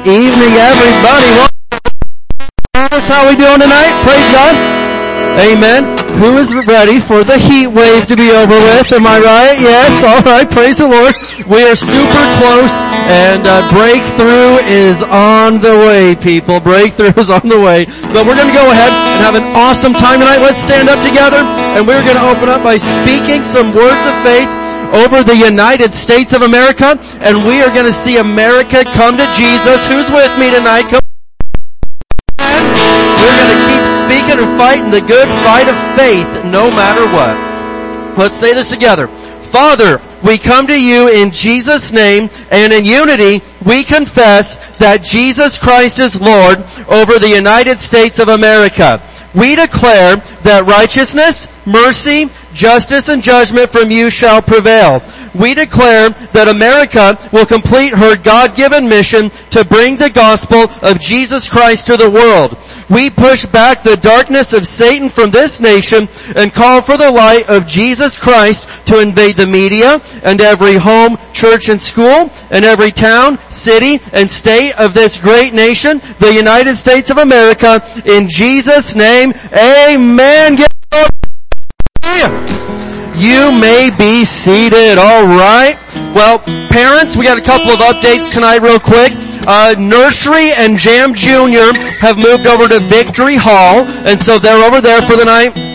Evening, everybody. Well, how we doing tonight? Praise God. Amen. Who is ready for the heat wave to be over with? Am I right? Yes. All right. Praise the Lord. We are super close, and uh, breakthrough is on the way, people. Breakthrough is on the way. But we're going to go ahead and have an awesome time tonight. Let's stand up together, and we're going to open up by speaking some words of faith over the United States of America, and we are going to see America come to Jesus. Who's with me tonight? Come we're going to keep speaking and fighting the good fight of faith no matter what. Let's say this together. Father, we come to you in Jesus' name and in unity we confess that Jesus Christ is Lord over the United States of America. We declare that righteousness, mercy, justice and judgment from you shall prevail. We declare that America will complete her God-given mission to bring the gospel of Jesus Christ to the world. We push back the darkness of Satan from this nation and call for the light of Jesus Christ to invade the media and every home, church and school and every town, city and state of this great nation, the United States of America. In Jesus name, amen. You may be seated. All right. Well, parents, we got a couple of updates tonight real quick. Uh, Nursery and Jam Junior have moved over to Victory Hall, and so they're over there for the night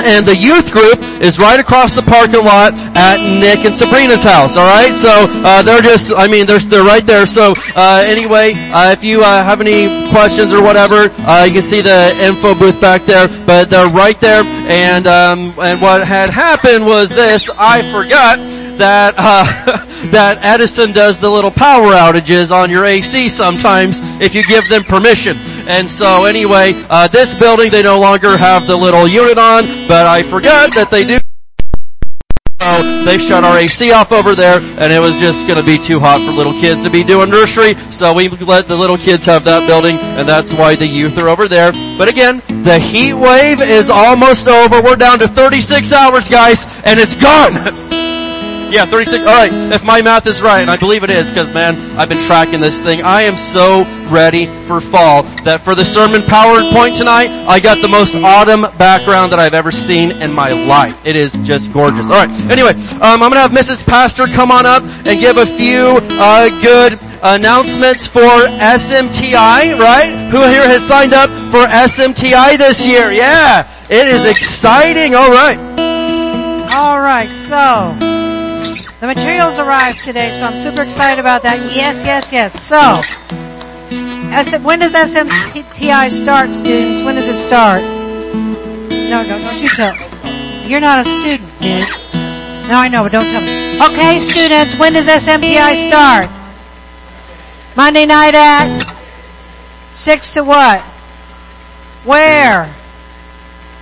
and the youth group is right across the parking lot at Nick and Sabrina's house. All right, so uh, they're just, I mean, they're they're right there. So uh, anyway, uh, if you uh, have any questions or whatever, uh, you can see the info booth back there. But they're right there, and um, and what had happened was this: I forgot that uh, that Edison does the little power outages on your AC sometimes if you give them permission. And so anyway, uh, this building they no longer have the little unit on, but I forgot that they do. So they shut our AC off over there and it was just gonna be too hot for little kids to be doing nursery, so we let the little kids have that building and that's why the youth are over there. But again, the heat wave is almost over. We're down to 36 hours guys and it's gone! Yeah, 36. All right. If my math is right, and I believe it is, because man, I've been tracking this thing. I am so ready for fall that for the sermon PowerPoint tonight, I got the most autumn background that I've ever seen in my life. It is just gorgeous. All right. Anyway, um, I'm gonna have Mrs. Pastor come on up and give a few uh, good announcements for SMTI. Right? Who here has signed up for SMTI this year? Yeah, it is exciting. All right. All right. So the materials arrived today, so I'm super excited about that. Yes, yes, yes. So, when does SMTI start, students? When does it start? No, no, don't you tell. You're not a student, dude. No, I know, but don't tell me. Okay, students, when does SMTI start? Monday night at? Six to what? Where?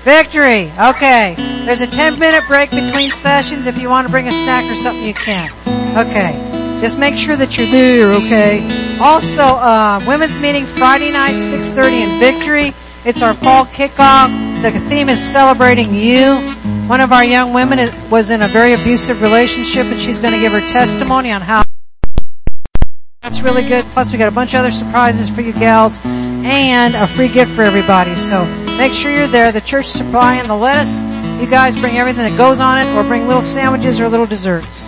Victory. Okay. There's a 10 minute break between sessions. If you want to bring a snack or something, you can. Okay. Just make sure that you're there, okay? Also, uh, women's meeting Friday night, 6.30 in Victory. It's our fall kickoff. The theme is celebrating you. One of our young women was in a very abusive relationship and she's going to give her testimony on how that's really good. Plus we got a bunch of other surprises for you gals and a free gift for everybody. So make sure you're there. The church supplying the lettuce. You guys bring everything that goes on it or bring little sandwiches or little desserts.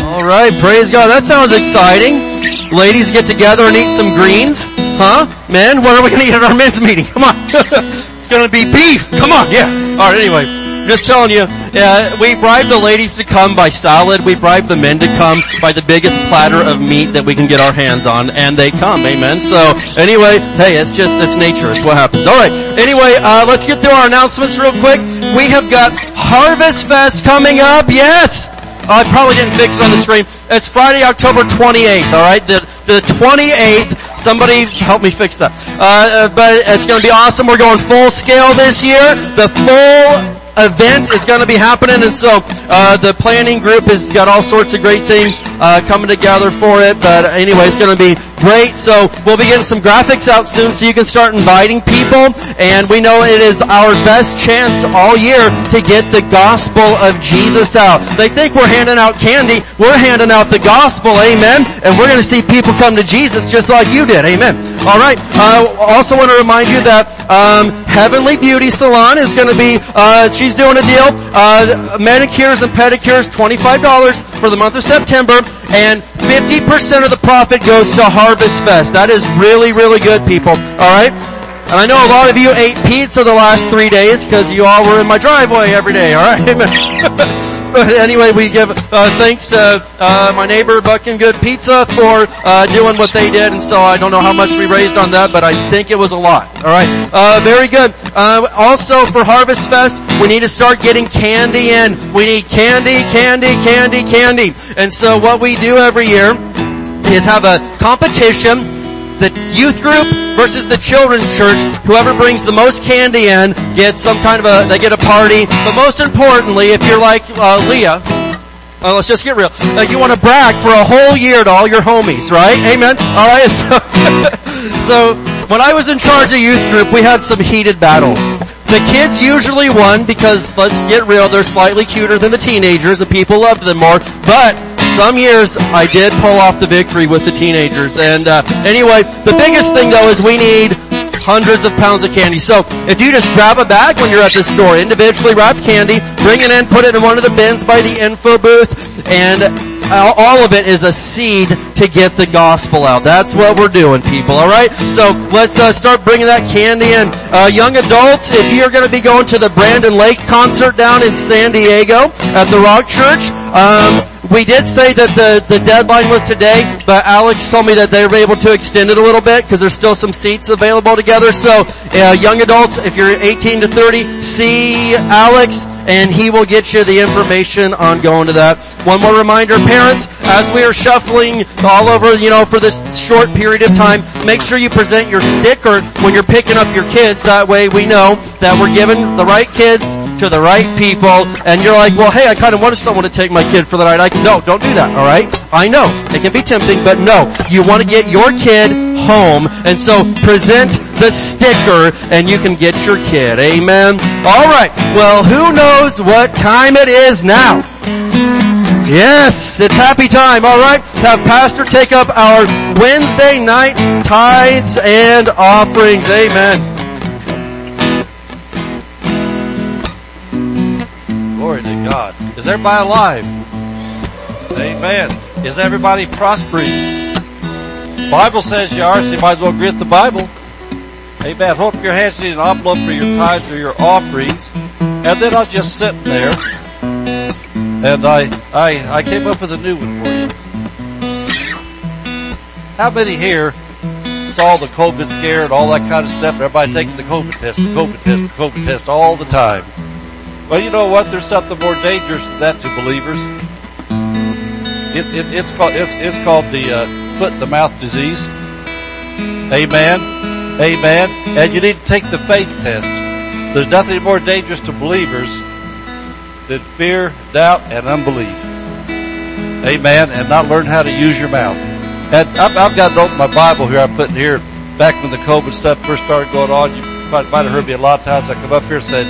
All right, praise God. That sounds exciting. Ladies get together and eat some greens. Huh? Men, what are we going to eat at our men's meeting? Come on. it's going to be beef. Come on. Yeah. All right, anyway. Just telling you, yeah, we bribe the ladies to come by salad. We bribe the men to come by the biggest platter of meat that we can get our hands on, and they come. Amen. So anyway, hey, it's just it's nature. It's what happens. All right. Anyway, uh, let's get through our announcements real quick. We have got Harvest Fest coming up. Yes. I probably didn't fix it on the screen. It's Friday, October 28th, alright? The, the 28th. Somebody help me fix that. Uh, but it's gonna be awesome. We're going full scale this year. The full event is going to be happening, and so uh, the planning group has got all sorts of great things uh, coming together for it. But anyway, it's going to be great. So we'll be getting some graphics out soon so you can start inviting people. And we know it is our best chance all year to get the gospel of Jesus out. They think we're handing out candy. We're handing out the gospel. Amen. And we're going to see people come to Jesus just like you did. Amen. All right. I uh, also want to remind you that um, Heavenly Beauty Salon is going to be. Uh, she's doing a deal. Uh, manicures and pedicures, twenty-five dollars for the month of September, and fifty percent of the profit goes to Harvest Fest. That is really, really good, people. All right. And I know a lot of you ate pizza the last three days because you all were in my driveway every day. All right. But anyway, we give uh, thanks to uh, my neighbor Bucking Good Pizza for uh, doing what they did, and so I don't know how much we raised on that, but I think it was a lot. All right, very good. Also for Harvest Fest, we need to start getting candy in. We need candy, candy, candy, candy. And so what we do every year is have a competition the youth group versus the children's church. Whoever brings the most candy in gets some kind of a, they get a party. But most importantly, if you're like uh, Leah, uh, let's just get real. Uh, you want to brag for a whole year to all your homies, right? Amen. All right. So, so when I was in charge of youth group, we had some heated battles. The kids usually won because let's get real, they're slightly cuter than the teenagers. The people loved them more. But some years I did pull off the victory with the teenagers. And uh, anyway, the biggest thing though is we need hundreds of pounds of candy. So if you just grab a bag when you're at the store, individually wrapped candy, bring it in, put it in one of the bins by the info booth, and all of it is a seed to get the gospel out. That's what we're doing, people. All right. So let's uh, start bringing that candy in. Uh, young adults, if you're going to be going to the Brandon Lake concert down in San Diego at the Rock Church, um, we did say that the, the deadline was today, but Alex told me that they were able to extend it a little bit because there's still some seats available together. So, uh, young adults, if you're 18 to 30, see Alex and he will get you the information on going to that. One more reminder, parents, as we are shuffling all over, you know, for this short period of time, make sure you present your sticker when you're picking up your kids. That way we know that we're giving the right kids to the right people. And you're like, well, hey, I kind of wanted someone to take my kid for the night. I, no, don't do that, alright? I know, it can be tempting, but no, you want to get your kid home. And so present the sticker and you can get your kid. Amen. Alright, well, who knows what time it is now? Yes, it's happy time. All right, have Pastor take up our Wednesday night tithes and offerings. Amen. Glory to God. Is everybody alive? Amen. Is everybody prospering? Bible says you are, so you might as well agree with the Bible. Amen. Hold up your hands in an envelope for your tithes or your offerings. And then I'll just sit there. And I, I, I came up with a new one for you. How many here saw the COVID scare and all that kind of stuff? Everybody taking the COVID test, the COVID test, the COVID test all the time. Well, you know what? There's something more dangerous than that to believers. It, it, it's called it's, it's called the uh, foot in the mouth disease. Amen. Amen. And you need to take the faith test. There's nothing more dangerous to believers than fear, doubt, and unbelief. Amen. And not learn how to use your mouth. And I've, I've got my Bible here. I'm putting here back when the COVID stuff first started going on. You might, might have heard me a lot of times. I come up here and said,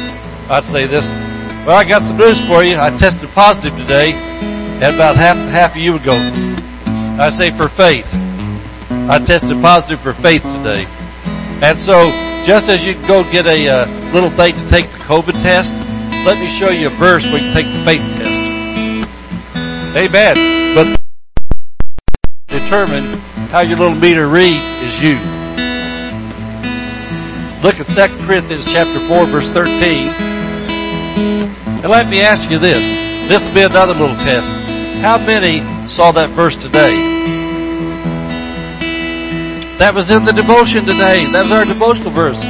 I'd say this. Well, I got some news for you. I tested positive today, and about half half of you would go. I say for faith. I tested positive for faith today. And so, just as you go get a uh, little thing to take the COVID test, let me show you a verse where you take the faith test. Amen. But determine how your little meter reads is you. Look at 2 Corinthians chapter 4 verse 13. And let me ask you this. This will be another little test. How many saw that verse today? That was in the devotion today. That was our devotional verse.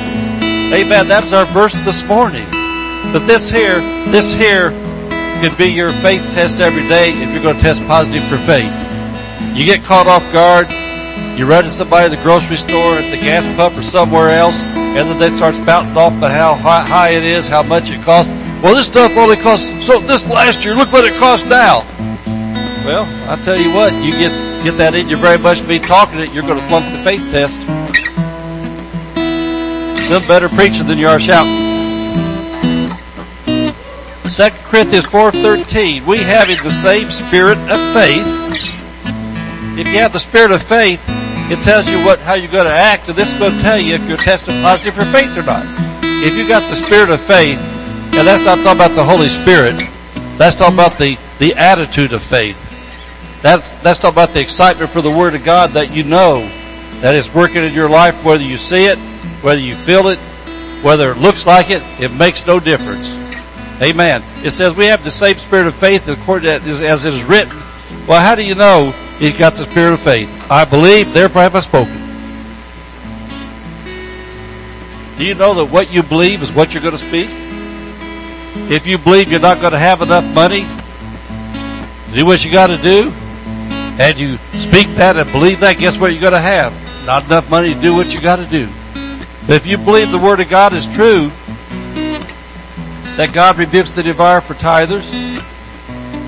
Amen. That was our verse this morning. But this here, this here could be your faith test every day if you're going to test positive for faith. You get caught off guard, you run to somebody at the grocery store, at the gas pump, or somewhere else, and then they start spouting off about how high it is, how much it costs. Well, this stuff only costs, so this last year, look what it costs now. Well, I tell you what, you get get that in you very much be talking it, you're going to flunk the faith test. Some better preaching than you are shouting. 2 Corinthians 4.13, we having the same spirit of faith. If you have the spirit of faith, it tells you what, how you're going to act, and this is going to tell you if you're testing positive for faith or not. If you got the spirit of faith, and that's not talking about the Holy Spirit, that's talking about the, the attitude of faith. That, that's talking about the excitement for the Word of God that you know that is working in your life, whether you see it, whether you feel it, whether it looks like it, it makes no difference. Amen. It says we have the same spirit of faith as it is written. Well, how do you know you've got the spirit of faith? I believe, therefore have I spoken. Do you know that what you believe is what you're going to speak? If you believe you're not going to have enough money, do what you got to do, and you speak that and believe that, guess what you're going to have? Not enough money to do what you got to do. But if you believe the Word of God is true, that God rebukes the devourer for tithers.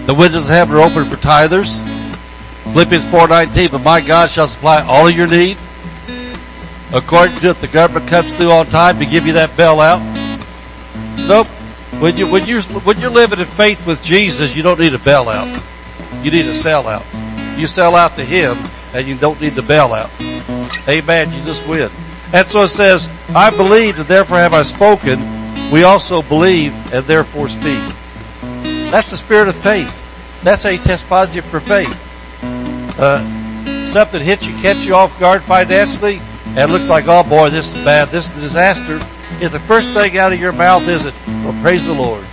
The windows of heaven are open for tithers. Philippians 4.19, but my God shall supply all your need. According to it, the government comes through on time to give you that bailout. Nope. When you, when you're, when you're living in faith with Jesus, you don't need a bailout. You need a sellout. You sell out to Him and you don't need the bailout. Amen. You just win. And so it says, I believe and therefore have I spoken we also believe and therefore speak. That's the spirit of faith. That's how you test positive for faith. Uh, that hits you, catch you off guard financially, and looks like, oh boy, this is bad, this is a disaster. If the first thing out of your mouth isn't, well, praise the Lord.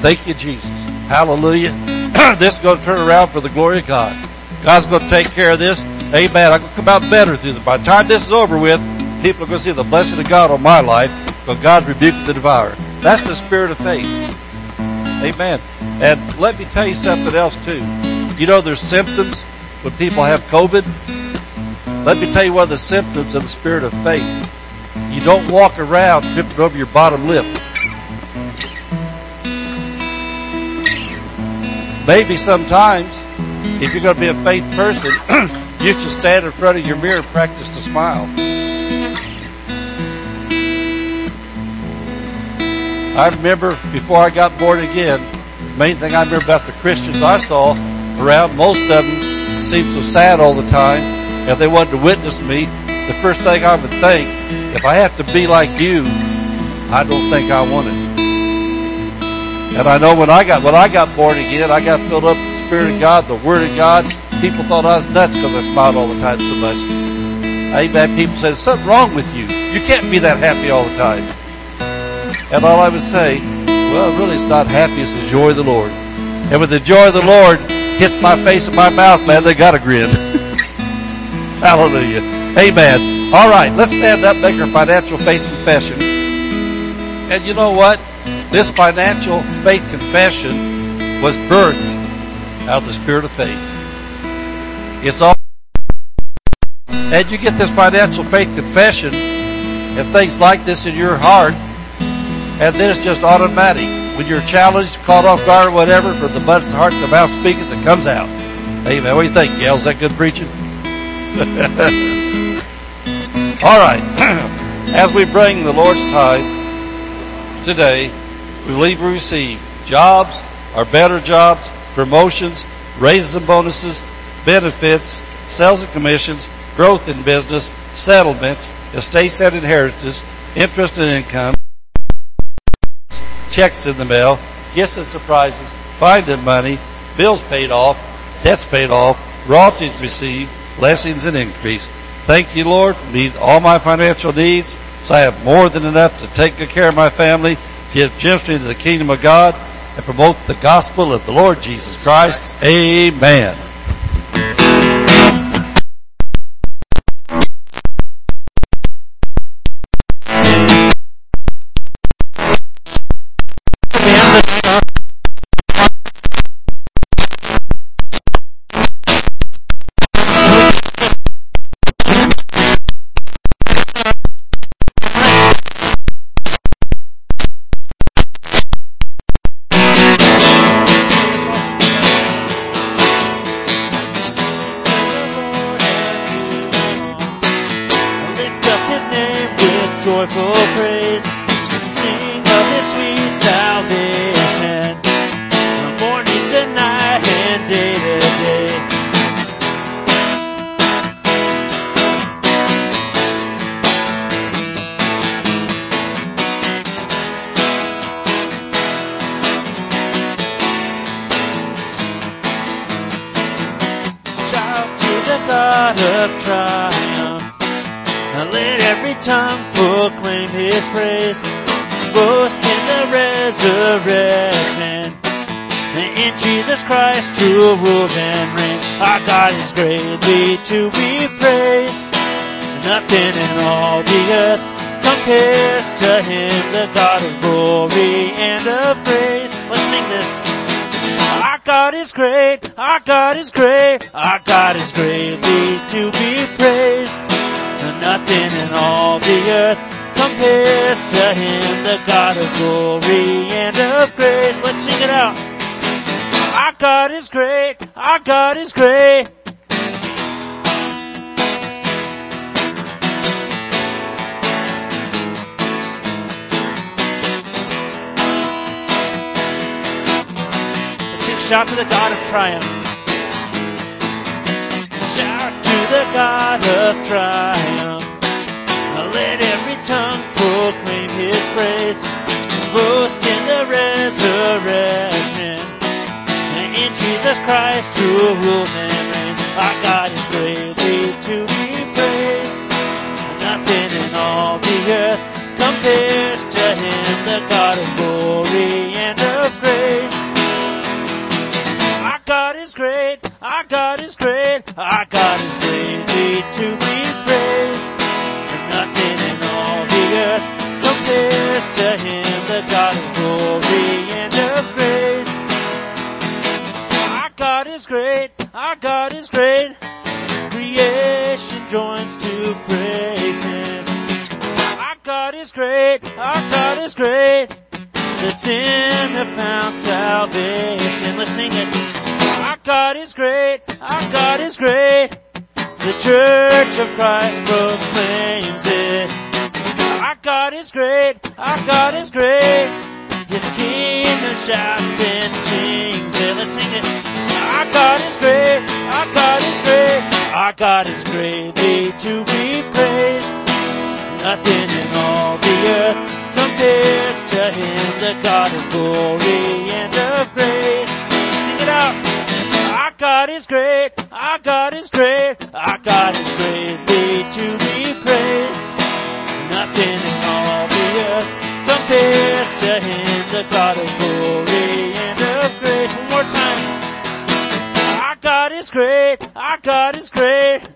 Thank you, Jesus. Hallelujah. this is going to turn around for the glory of God. God's going to take care of this. Amen. I'm going to come out better through this. By the time this is over with, people are going to see the blessing of God on my life but God rebuked the devourer. That's the spirit of faith. Amen. And let me tell you something else too. You know there's symptoms when people have COVID. Let me tell you one of the symptoms of the spirit of faith. You don't walk around tripping over your bottom lip. Maybe sometimes, if you're going to be a faith person, you should stand in front of your mirror and practice to smile. I remember before I got born again, the main thing I remember about the Christians I saw around, most of them seemed so sad all the time. If they wanted to witness me, the first thing I would think, if I have to be like you, I don't think I want it. And I know when I got, when I got born again, I got filled up with the Spirit of God, the Word of God. People thought I was nuts because I smiled all the time so much. Even people say, something wrong with you. You can't be that happy all the time. And all I would say, well, really it's not happy, it's the joy of the Lord. And when the joy of the Lord hits my face and my mouth, man, they got a grin. Hallelujah. Amen. All right, let's stand up, make our financial faith confession. And you know what? This financial faith confession was birthed out of the spirit of faith. It's all, and you get this financial faith confession and things like this in your heart, and then it's just automatic. When you're challenged, caught off guard, whatever, from the the heart, the mouth speaketh, that comes out. Amen. What do you think, Gail? Is that good preaching? All right. As we bring the Lord's tithe today, we receive. Jobs, or better jobs, promotions, raises and bonuses, benefits, sales and commissions, growth in business, settlements, estates and inheritances, interest and income, checks in the mail, gifts and surprises, finding money, bills paid off, debts paid off, royalties received, blessings and increase. Thank you, Lord, meet all my financial needs, so I have more than enough to take good care of my family, give generously to the kingdom of God, and promote the gospel of the Lord Jesus Christ. Amen. Triumph. Let every tongue proclaim his praise. Boast in the resurrection. In Jesus Christ who rules and reigns. Our God is greatly to be praised. Nothing in all the earth compares to him, the God of glory and of grace. Let's sing this. God is great, our God is great, our God is greatly to be praised. Nothing in all the earth compares to him, the God of glory and of grace. Let's sing it out. Our God is great, our God is great. Shout to the God of triumph. Shout to the God of triumph. Let every tongue proclaim his praise. Boast in the resurrection. In Jesus Christ who rules and reigns. Our God is greatly to be praised. Nothing in all the earth compares to him, the God of is great, our God is great, our God is greatly to be praised. Nothing in all the earth compares to him, the God of glory and of grace. Our God is great, our God is great. Creation joins to praise him. Our God is great, our God is great. The sinner found salvation. Let's sing it. God is great, our God is great. The church of Christ proclaims it. Our God is great, our God is great. His kingdom shouts and sings it. Let's sing it. Our God is great, our God is great. Our God is greatly to be praised. Nothing in all the earth compares to him, the God of glory God is great, our God is great, our God is greatly to be praised. Nothing in all the earth compares to him, the God of glory and of grace. One more time. Our God is great, our God is great.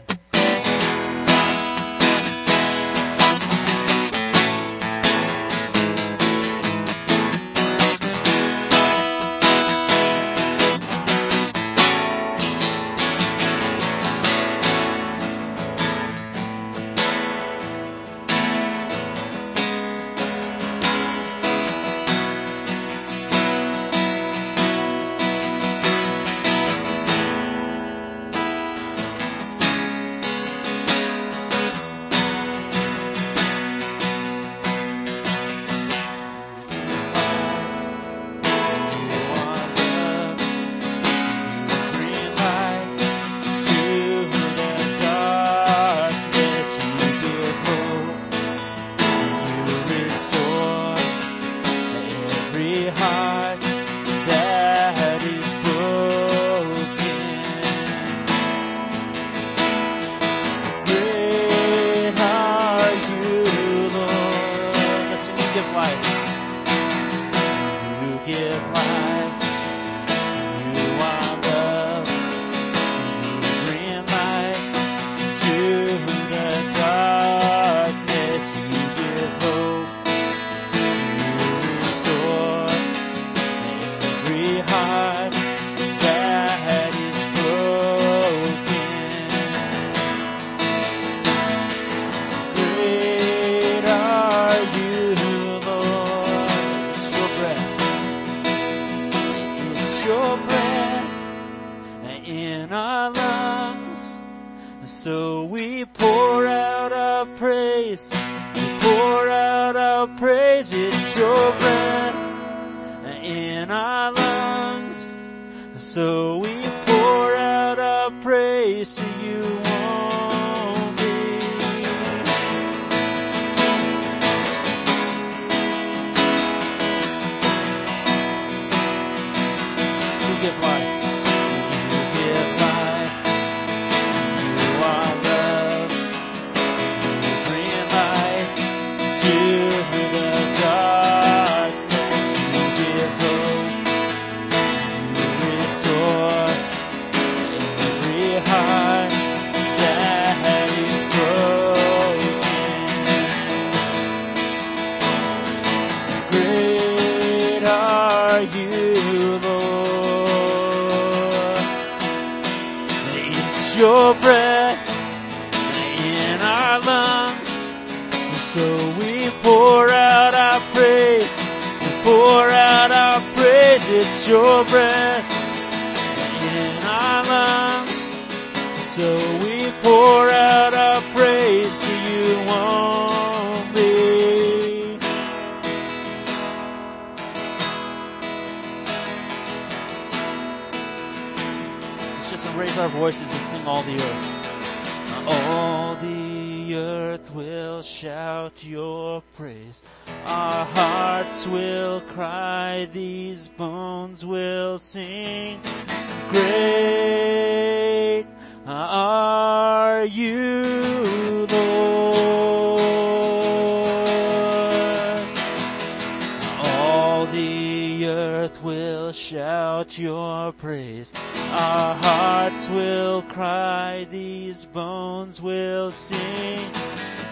The earth will shout your praise. Our hearts will cry, these bones will sing.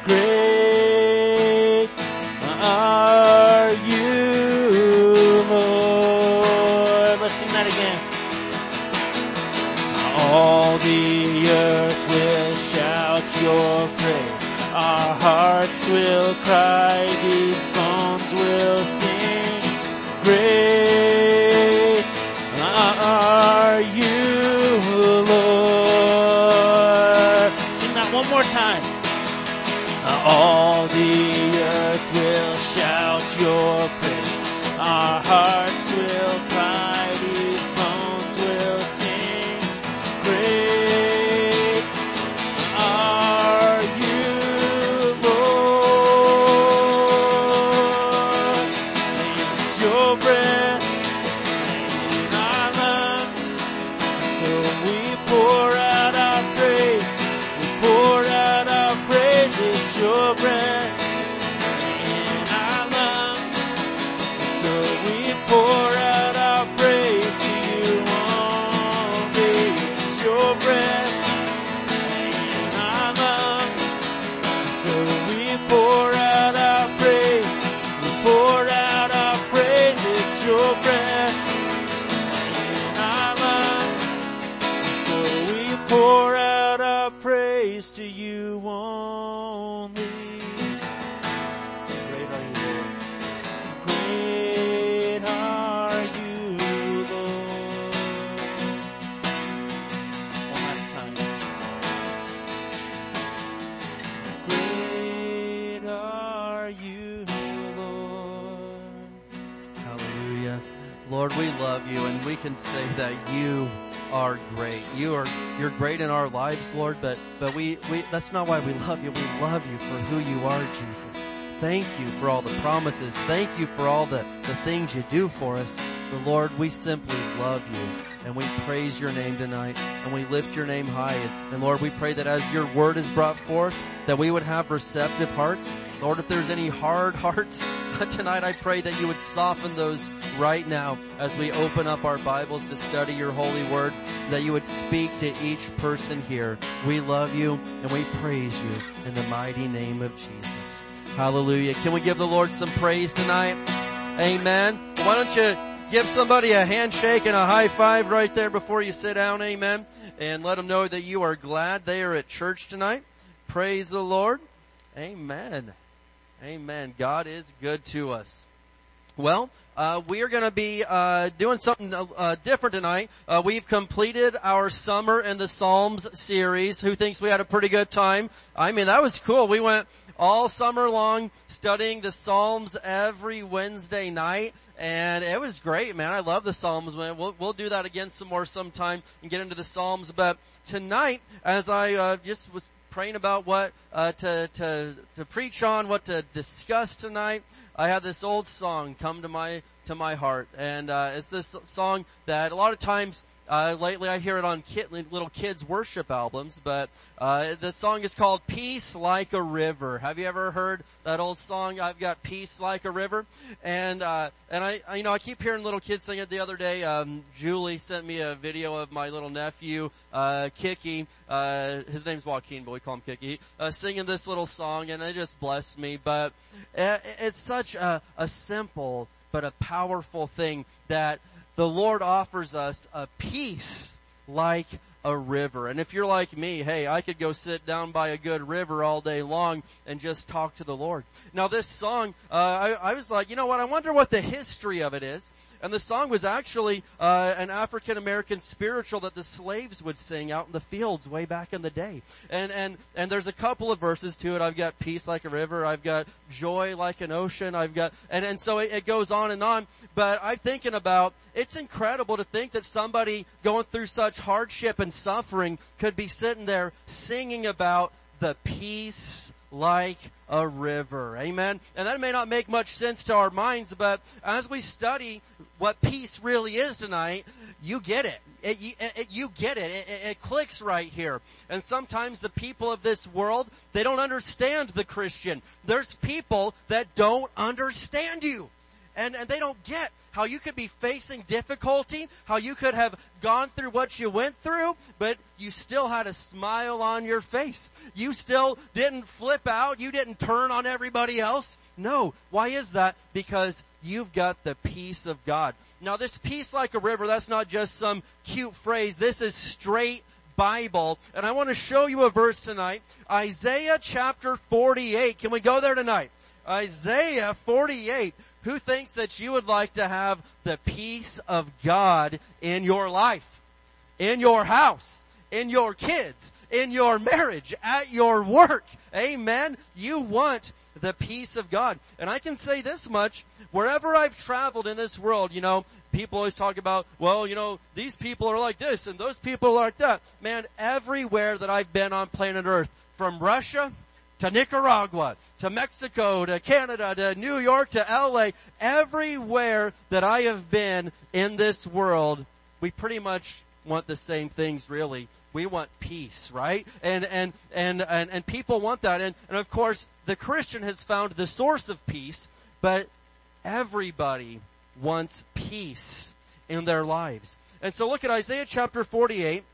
Great are you, Lord. Let's sing that again. All the earth will shout your praise. Our hearts will cry, can say that you are great. You are, you're great in our lives, Lord, but, but we, we, that's not why we love you. We love you for who you are, Jesus. Thank you for all the promises. Thank you for all the, the things you do for us. But Lord, we simply love you and we praise your name tonight and we lift your name high. And, and Lord, we pray that as your word is brought forth, that we would have receptive hearts. Lord, if there's any hard hearts tonight, I pray that you would soften those right now as we open up our Bibles to study your holy word, that you would speak to each person here. We love you and we praise you in the mighty name of Jesus. Hallelujah. Can we give the Lord some praise tonight? Amen. Why don't you give somebody a handshake and a high five right there before you sit down? Amen. And let them know that you are glad they are at church tonight. Praise the Lord. Amen. Amen. God is good to us. Well, uh, we are going to be uh, doing something uh, different tonight. Uh, we've completed our summer in the Psalms series. Who thinks we had a pretty good time? I mean, that was cool. We went all summer long studying the Psalms every Wednesday night. And it was great, man. I love the Psalms, man. We'll, we'll do that again some more sometime and get into the Psalms. But tonight, as I uh, just was praying about what uh, to, to, to preach on, what to discuss tonight, I had this old song come to my to my heart, and uh, it's this song that a lot of times uh, lately I hear it on kid, little kids worship albums, but uh, the song is called "Peace Like a River." Have you ever heard that old song? I've got peace like a river, and uh, and I, I you know I keep hearing little kids sing it. The other day, um, Julie sent me a video of my little nephew uh, Kiki. Uh, his name's Joaquin, but we call him Kiki, uh, singing this little song, and it just blessed me. But it, it's such a, a simple but a powerful thing that the Lord offers us a peace like a river. And if you're like me, hey, I could go sit down by a good river all day long and just talk to the Lord. Now this song, uh, I, I was like, you know what, I wonder what the history of it is. And the song was actually uh, an African American spiritual that the slaves would sing out in the fields way back in the day. And and and there's a couple of verses to it. I've got peace like a river. I've got joy like an ocean. I've got and and so it, it goes on and on. But I'm thinking about it's incredible to think that somebody going through such hardship and suffering could be sitting there singing about the peace like a river. Amen. And that may not make much sense to our minds, but as we study what peace really is tonight, you get it. It, you, it, you get it. it. It clicks right here. And sometimes the people of this world, they don't understand the Christian. There's people that don't understand you and, and they don't get how you could be facing difficulty, how you could have gone through what you went through, but you still had a smile on your face. You still didn't flip out. You didn't turn on everybody else. No. Why is that? Because you've got the peace of God. Now this peace like a river, that's not just some cute phrase. This is straight Bible. And I want to show you a verse tonight. Isaiah chapter 48. Can we go there tonight? Isaiah 48. Who thinks that you would like to have the peace of God in your life? In your house? In your kids? In your marriage? At your work? Amen? You want the peace of God. And I can say this much, wherever I've traveled in this world, you know, people always talk about, well, you know, these people are like this and those people are like that. Man, everywhere that I've been on planet earth, from Russia to Nicaragua, to Mexico, to Canada, to New York, to LA, everywhere that I have been in this world, we pretty much want the same things really. We want peace, right? And, and, and, and, and people want that. And, and of course, the Christian has found the source of peace, but everybody wants peace in their lives. And so look at Isaiah chapter 48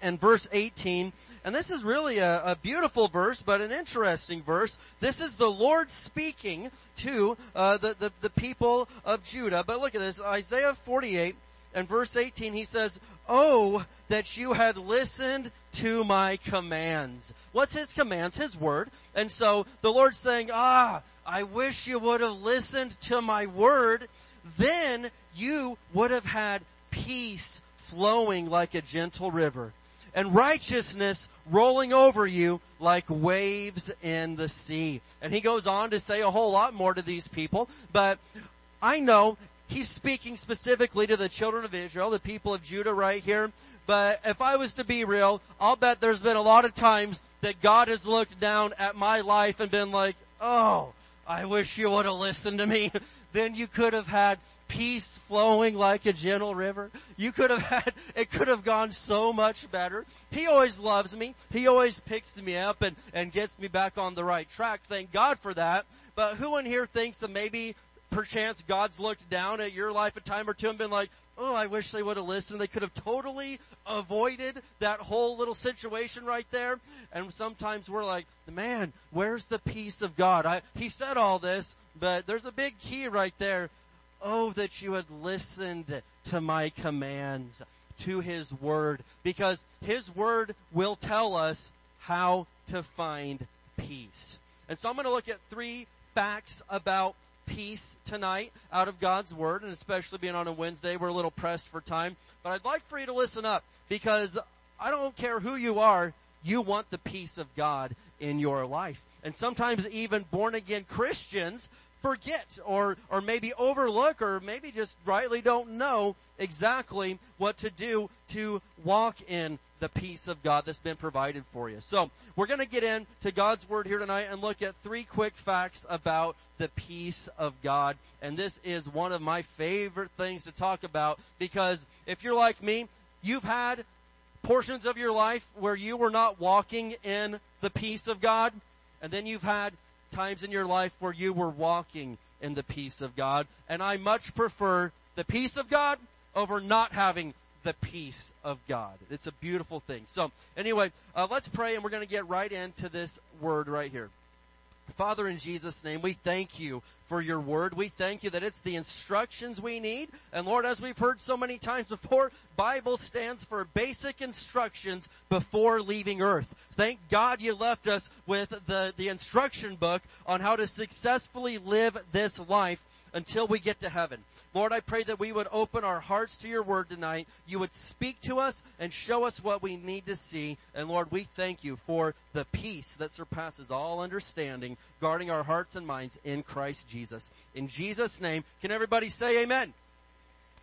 and verse 18 and this is really a, a, beautiful verse, but an interesting verse. This is the Lord speaking to uh, the, the, the people of Judah. But look at this, Isaiah 48 and verse 18, he says, Oh, that you had listened to my commands. What's his commands? His word. And so the Lord's saying, ah, I wish you would have listened to my word. Then you would have had peace flowing like a gentle river and righteousness rolling over you like waves in the sea. And he goes on to say a whole lot more to these people, but I know he's speaking specifically to the children of Israel, the people of Judah right here. But if I was to be real, I'll bet there's been a lot of times that God has looked down at my life and been like, oh, I wish you would have listened to me. then you could have had peace flowing like a gentle river. You could have had, it could have gone so much better. He always loves me. He always picks me up and, and gets me back on the right track. Thank God for that. But who in here thinks that maybe perchance God's looked down at your life a time or two and been like, oh, I wish they would have listened. They could have totally avoided that whole little situation right there. And sometimes we're like, man, where's the peace of God? I, he said all this, but there's a big key right there. Oh, that you had listened to my commands, to his word, because his word will tell us how to find peace. And so I'm going to look at three facts about peace tonight out of God's Word, and especially being on a Wednesday, we're a little pressed for time. But I'd like for you to listen up because I don't care who you are, you want the peace of God in your life. And sometimes even born again Christians forget or, or maybe overlook or maybe just rightly don't know exactly what to do to walk in the peace of God that's been provided for you. So we're going to get into God's Word here tonight and look at three quick facts about the peace of God. And this is one of my favorite things to talk about because if you're like me, you've had portions of your life where you were not walking in the peace of God. And then you've had times in your life where you were walking in the peace of God. And I much prefer the peace of God over not having the peace of God. It's a beautiful thing. So anyway, uh, let's pray and we're going to get right into this word right here. Father, in Jesus' name, we thank you for your word. We thank you that it's the instructions we need. And Lord, as we've heard so many times before, Bible stands for basic instructions before leaving earth. Thank God you left us with the, the instruction book on how to successfully live this life until we get to heaven. Lord, I pray that we would open our hearts to your word tonight. You would speak to us and show us what we need to see. And Lord, we thank you for the peace that surpasses all understanding, guarding our hearts and minds in Christ Jesus. In Jesus' name, can everybody say amen?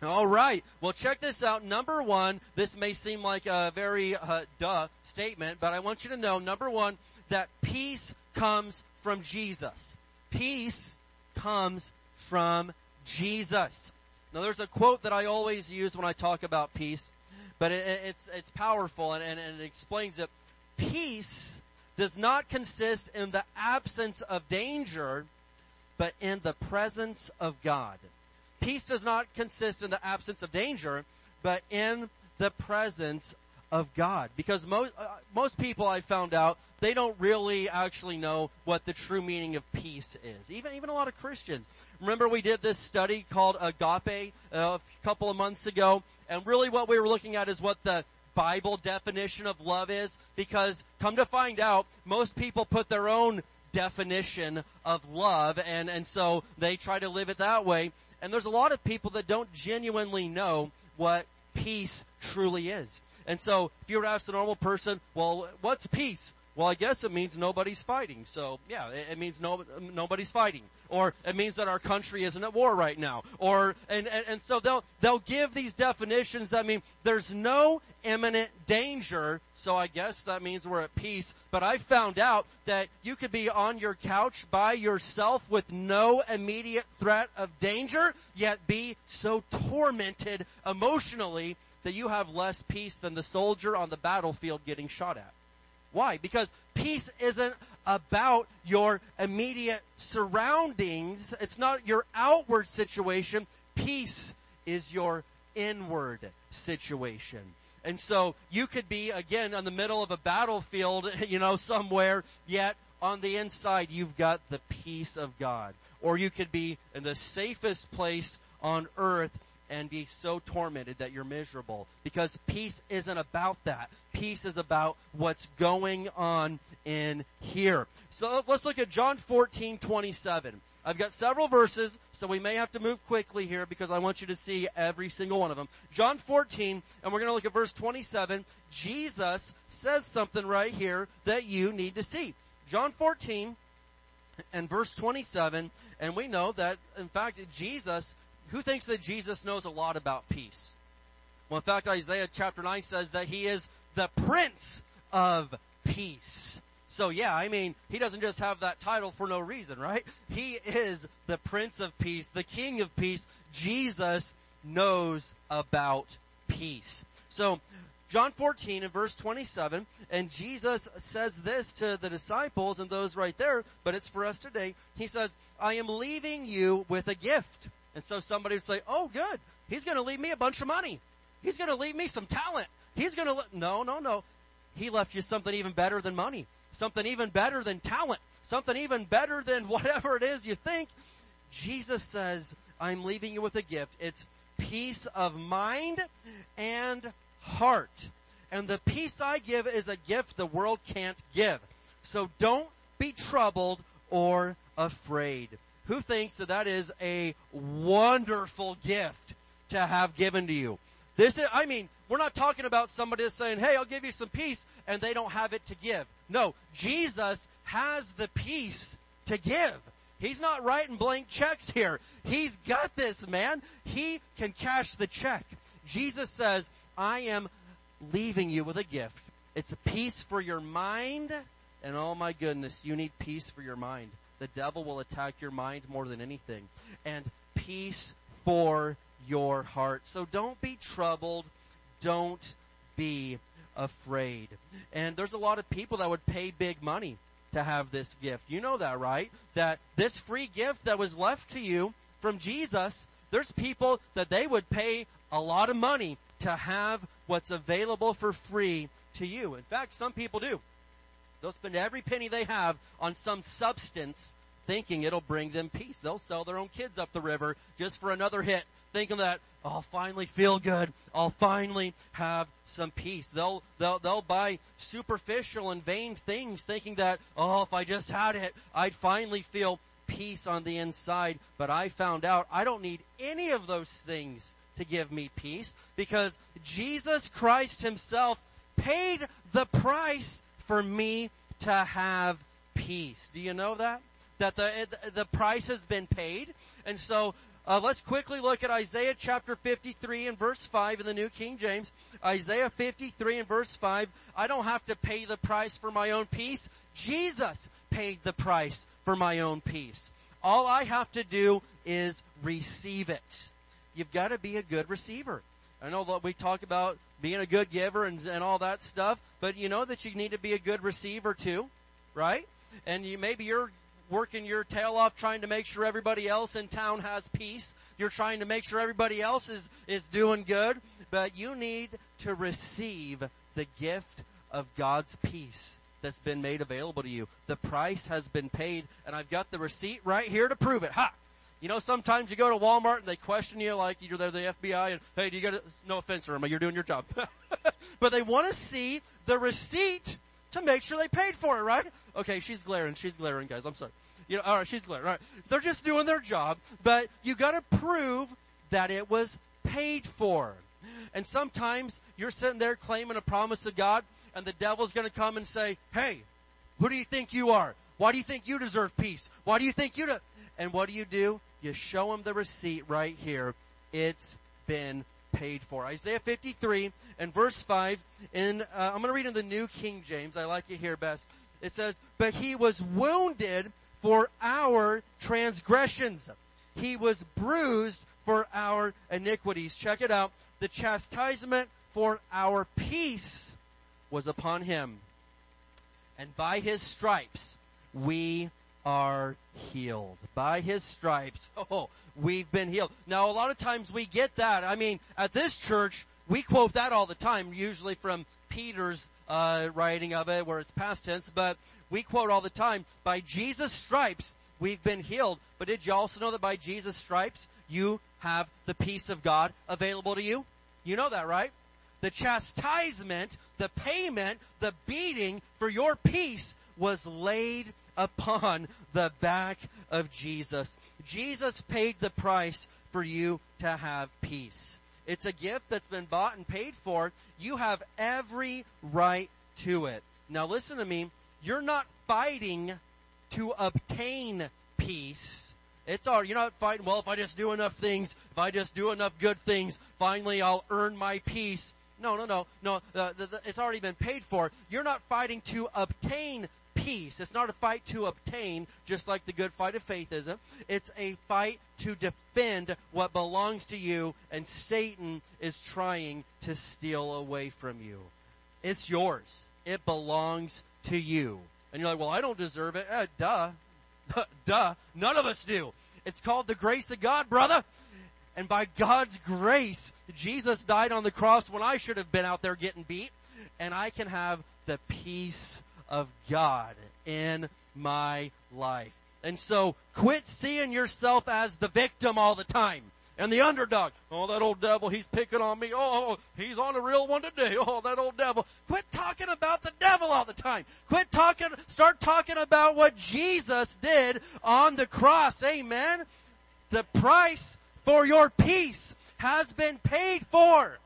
All right. Well, check this out. Number one, this may seem like a very uh, duh statement, but I want you to know, number one, that peace comes from Jesus. Peace comes from Jesus. Now there's a quote that I always use when I talk about peace, but it, it's, it's powerful and, and, and it explains it. Peace does not consist in the absence of danger, but in the presence of God. Peace does not consist in the absence of danger, but in the presence of God. Because most, uh, most people I found out, they don't really actually know what the true meaning of peace is. Even, even a lot of Christians. Remember we did this study called Agape uh, a couple of months ago, and really what we were looking at is what the Bible definition of love is, because come to find out, most people put their own definition of love, and, and so they try to live it that way. And there's a lot of people that don't genuinely know what peace truly is. And so, if you were to ask the normal person, well, what's peace? Well, I guess it means nobody's fighting. So, yeah, it, it means no, nobody's fighting. Or it means that our country isn't at war right now. Or, and, and, and so they'll, they'll give these definitions that mean there's no imminent danger. So I guess that means we're at peace. But I found out that you could be on your couch by yourself with no immediate threat of danger, yet be so tormented emotionally that you have less peace than the soldier on the battlefield getting shot at. Why? Because peace isn't about your immediate surroundings. It's not your outward situation. Peace is your inward situation. And so you could be again on the middle of a battlefield, you know, somewhere, yet on the inside you've got the peace of God. Or you could be in the safest place on earth and be so tormented that you're miserable. Because peace isn't about that. Peace is about what's going on in here. So let's look at John 14, 27. I've got several verses, so we may have to move quickly here because I want you to see every single one of them. John 14, and we're going to look at verse 27. Jesus says something right here that you need to see. John 14 and verse 27, and we know that, in fact, Jesus who thinks that Jesus knows a lot about peace? Well, in fact, Isaiah chapter 9 says that he is the Prince of Peace. So yeah, I mean, he doesn't just have that title for no reason, right? He is the Prince of Peace, the King of Peace. Jesus knows about peace. So, John 14 and verse 27, and Jesus says this to the disciples and those right there, but it's for us today. He says, I am leaving you with a gift. And so somebody would say, oh good, he's gonna leave me a bunch of money. He's gonna leave me some talent. He's gonna, le-. no, no, no. He left you something even better than money. Something even better than talent. Something even better than whatever it is you think. Jesus says, I'm leaving you with a gift. It's peace of mind and heart. And the peace I give is a gift the world can't give. So don't be troubled or afraid. Who thinks that that is a wonderful gift to have given to you? This is, I mean, we're not talking about somebody saying, hey, I'll give you some peace, and they don't have it to give. No, Jesus has the peace to give. He's not writing blank checks here. He's got this, man. He can cash the check. Jesus says, I am leaving you with a gift. It's a peace for your mind, and oh my goodness, you need peace for your mind the devil will attack your mind more than anything. And peace for your heart. So don't be troubled. Don't be afraid. And there's a lot of people that would pay big money to have this gift. You know that, right? That this free gift that was left to you from Jesus, there's people that they would pay a lot of money to have what's available for free to you. In fact, some people do. They'll spend every penny they have on some substance thinking it'll bring them peace. They'll sell their own kids up the river just for another hit, thinking that I'll finally feel good. I'll finally have some peace. They'll they'll they'll buy superficial and vain things, thinking that oh, if I just had it, I'd finally feel peace on the inside. But I found out I don't need any of those things to give me peace because Jesus Christ Himself paid the price for me to have peace. Do you know that? That the, the price has been paid. And so, uh, let's quickly look at Isaiah chapter 53 and verse 5 in the New King James. Isaiah 53 and verse 5. I don't have to pay the price for my own peace. Jesus paid the price for my own peace. All I have to do is receive it. You've got to be a good receiver. I know that we talk about being a good giver and, and all that stuff, but you know that you need to be a good receiver too, right? And you, maybe you're working your tail off trying to make sure everybody else in town has peace. You're trying to make sure everybody else is, is doing good, but you need to receive the gift of God's peace that's been made available to you. The price has been paid and I've got the receipt right here to prove it. Ha! You know, sometimes you go to Walmart and they question you like you're there, the FBI, and hey, do you got no offense, Irma, you're doing your job. but they want to see the receipt to make sure they paid for it, right? Okay, she's glaring, she's glaring, guys, I'm sorry. You know, alright, she's glaring, alright. They're just doing their job, but you gotta prove that it was paid for. And sometimes you're sitting there claiming a promise of God, and the devil's gonna come and say, hey, who do you think you are? Why do you think you deserve peace? Why do you think you do? And what do you do? You show them the receipt right here. It's been paid for. Isaiah 53 and verse 5 in, uh, I'm going to read in the New King James. I like it here best. It says, but he was wounded for our transgressions. He was bruised for our iniquities. Check it out. The chastisement for our peace was upon him. And by his stripes we are healed. By his stripes, oh, we've been healed. Now a lot of times we get that. I mean, at this church, we quote that all the time, usually from Peter's uh, writing of it, where it's past tense, but we quote all the time, by Jesus' stripes, we've been healed. But did you also know that by Jesus' stripes, you have the peace of God available to you? You know that, right? The chastisement, the payment, the beating for your peace was laid upon the back of Jesus. Jesus paid the price for you to have peace. It's a gift that's been bought and paid for. You have every right to it. Now listen to me. You're not fighting to obtain peace. It's all, you're not fighting, well, if I just do enough things, if I just do enough good things, finally I'll earn my peace. No, no, no, no. The, the, the, it's already been paid for. You're not fighting to obtain peace. It's not a fight to obtain, just like the good fight of faith isn't. It's a fight to defend what belongs to you and Satan is trying to steal away from you. It's yours. It belongs to you. And you're like, well, I don't deserve it. Eh, duh. duh. None of us do. It's called the grace of God, brother. And by God's grace, Jesus died on the cross when I should have been out there getting beat. And I can have the peace of God in my life. And so quit seeing yourself as the victim all the time. And the underdog. Oh, that old devil, he's picking on me. Oh, oh, oh he's on a real one today. Oh, that old devil. Quit talking about the devil all the time. Quit talking, start talking about what Jesus did on the cross. Amen. The price for your peace has been paid for.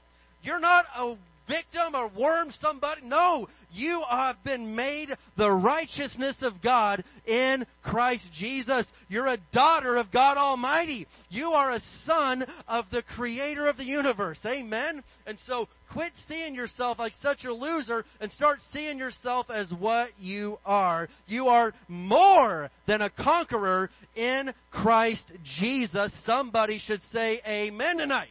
You're not a victim or worm somebody. No, you have been made the righteousness of God in Christ Jesus. You're a daughter of God Almighty. You are a son of the creator of the universe. Amen. And so quit seeing yourself like such a loser and start seeing yourself as what you are. You are more than a conqueror in Christ Jesus. Somebody should say amen tonight.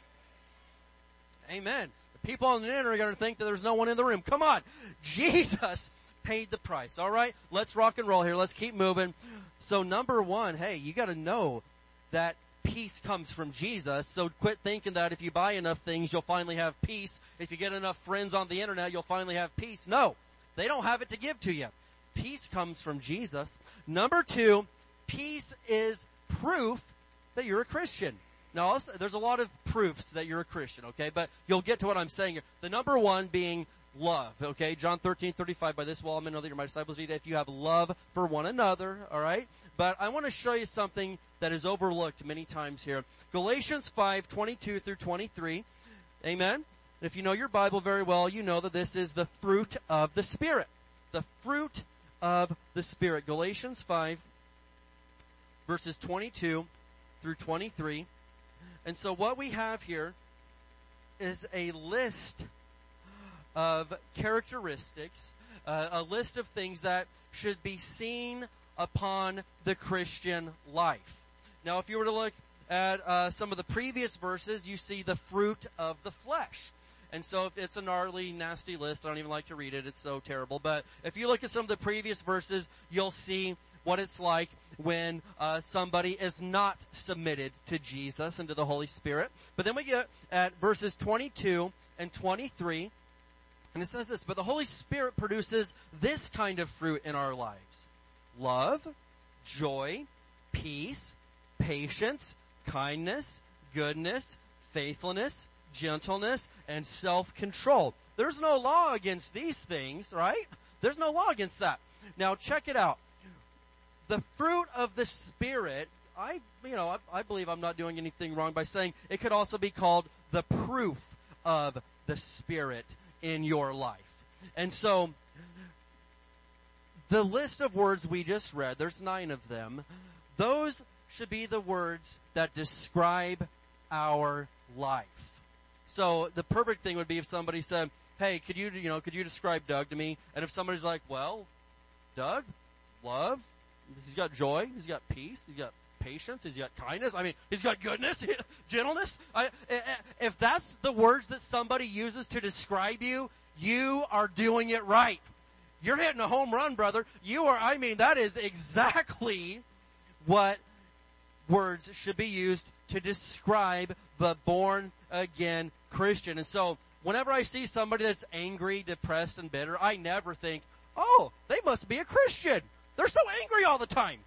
Amen people on the internet are going to think that there's no one in the room. Come on. Jesus paid the price. All right. Let's rock and roll here. Let's keep moving. So number one, hey, you got to know that peace comes from Jesus. So quit thinking that if you buy enough things, you'll finally have peace. If you get enough friends on the internet, you'll finally have peace. No, they don't have it to give to you. peace comes from Jesus. Number two, peace is proof that you're a Christian. Now, there's a lot of proofs that you're a Christian, okay? But you'll get to what I'm saying here. The number one being love, okay? John 13, 35, by this will all men know that you're my disciples if you have love for one another, alright? But I want to show you something that is overlooked many times here. Galatians 5, 22 through 23. Amen? If you know your Bible very well, you know that this is the fruit of the Spirit. The fruit of the Spirit. Galatians 5, verses 22 through 23. And so what we have here is a list of characteristics, uh, a list of things that should be seen upon the Christian life. Now, if you were to look at uh, some of the previous verses, you see the fruit of the flesh. And so if it's a gnarly, nasty list, I don't even like to read it, it's so terrible. But if you look at some of the previous verses, you'll see what it's like when uh, somebody is not submitted to Jesus and to the Holy Spirit. But then we get at verses 22 and 23, and it says this, but the Holy Spirit produces this kind of fruit in our lives. Love, joy, peace, patience, kindness, goodness, faithfulness, gentleness, and self-control. There's no law against these things, right? There's no law against that. Now check it out. The fruit of the Spirit, I, you know, I, I believe I'm not doing anything wrong by saying it could also be called the proof of the Spirit in your life. And so, the list of words we just read, there's nine of them, those should be the words that describe our life. So the perfect thing would be if somebody said, hey, could you, you know, could you describe Doug to me? And if somebody's like, well, Doug, love, he's got joy, he's got peace, he's got patience, he's got kindness, I mean, he's got goodness, gentleness. I, if that's the words that somebody uses to describe you, you are doing it right. You're hitting a home run, brother. You are, I mean, that is exactly what words should be used to describe the born again Christian. And so, whenever I see somebody that's angry, depressed, and bitter, I never think, oh, they must be a Christian. They're so angry all the time.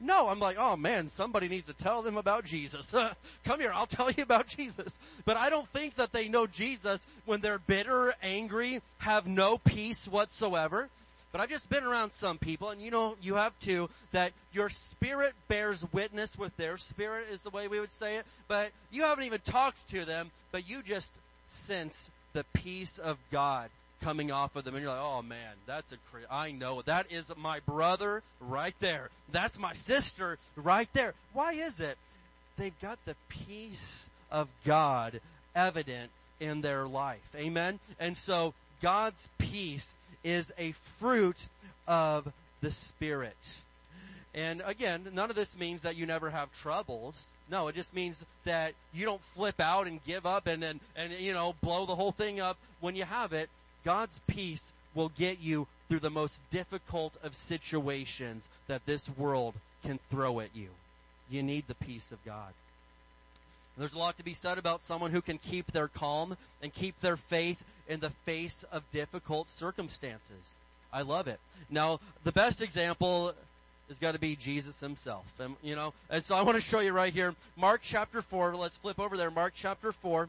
No, I'm like, oh man, somebody needs to tell them about Jesus. Come here, I'll tell you about Jesus. But I don't think that they know Jesus when they're bitter, angry, have no peace whatsoever. But I've just been around some people, and you know, you have too, that your spirit bears witness with their spirit is the way we would say it. But you haven't even talked to them, but you just sense the peace of God coming off of them and you're like, oh man, that's a cra- I know that is my brother right there. That's my sister right there. Why is it? They've got the peace of God evident in their life. Amen? And so God's peace is a fruit of the Spirit. And again, none of this means that you never have troubles. No, it just means that you don't flip out and give up and, and, and, you know, blow the whole thing up when you have it. God's peace will get you through the most difficult of situations that this world can throw at you. You need the peace of God. There's a lot to be said about someone who can keep their calm and keep their faith in the face of difficult circumstances. I love it. Now, the best example has got to be Jesus himself. And, you know, and so I want to show you right here, Mark chapter 4. Let's flip over there. Mark chapter 4.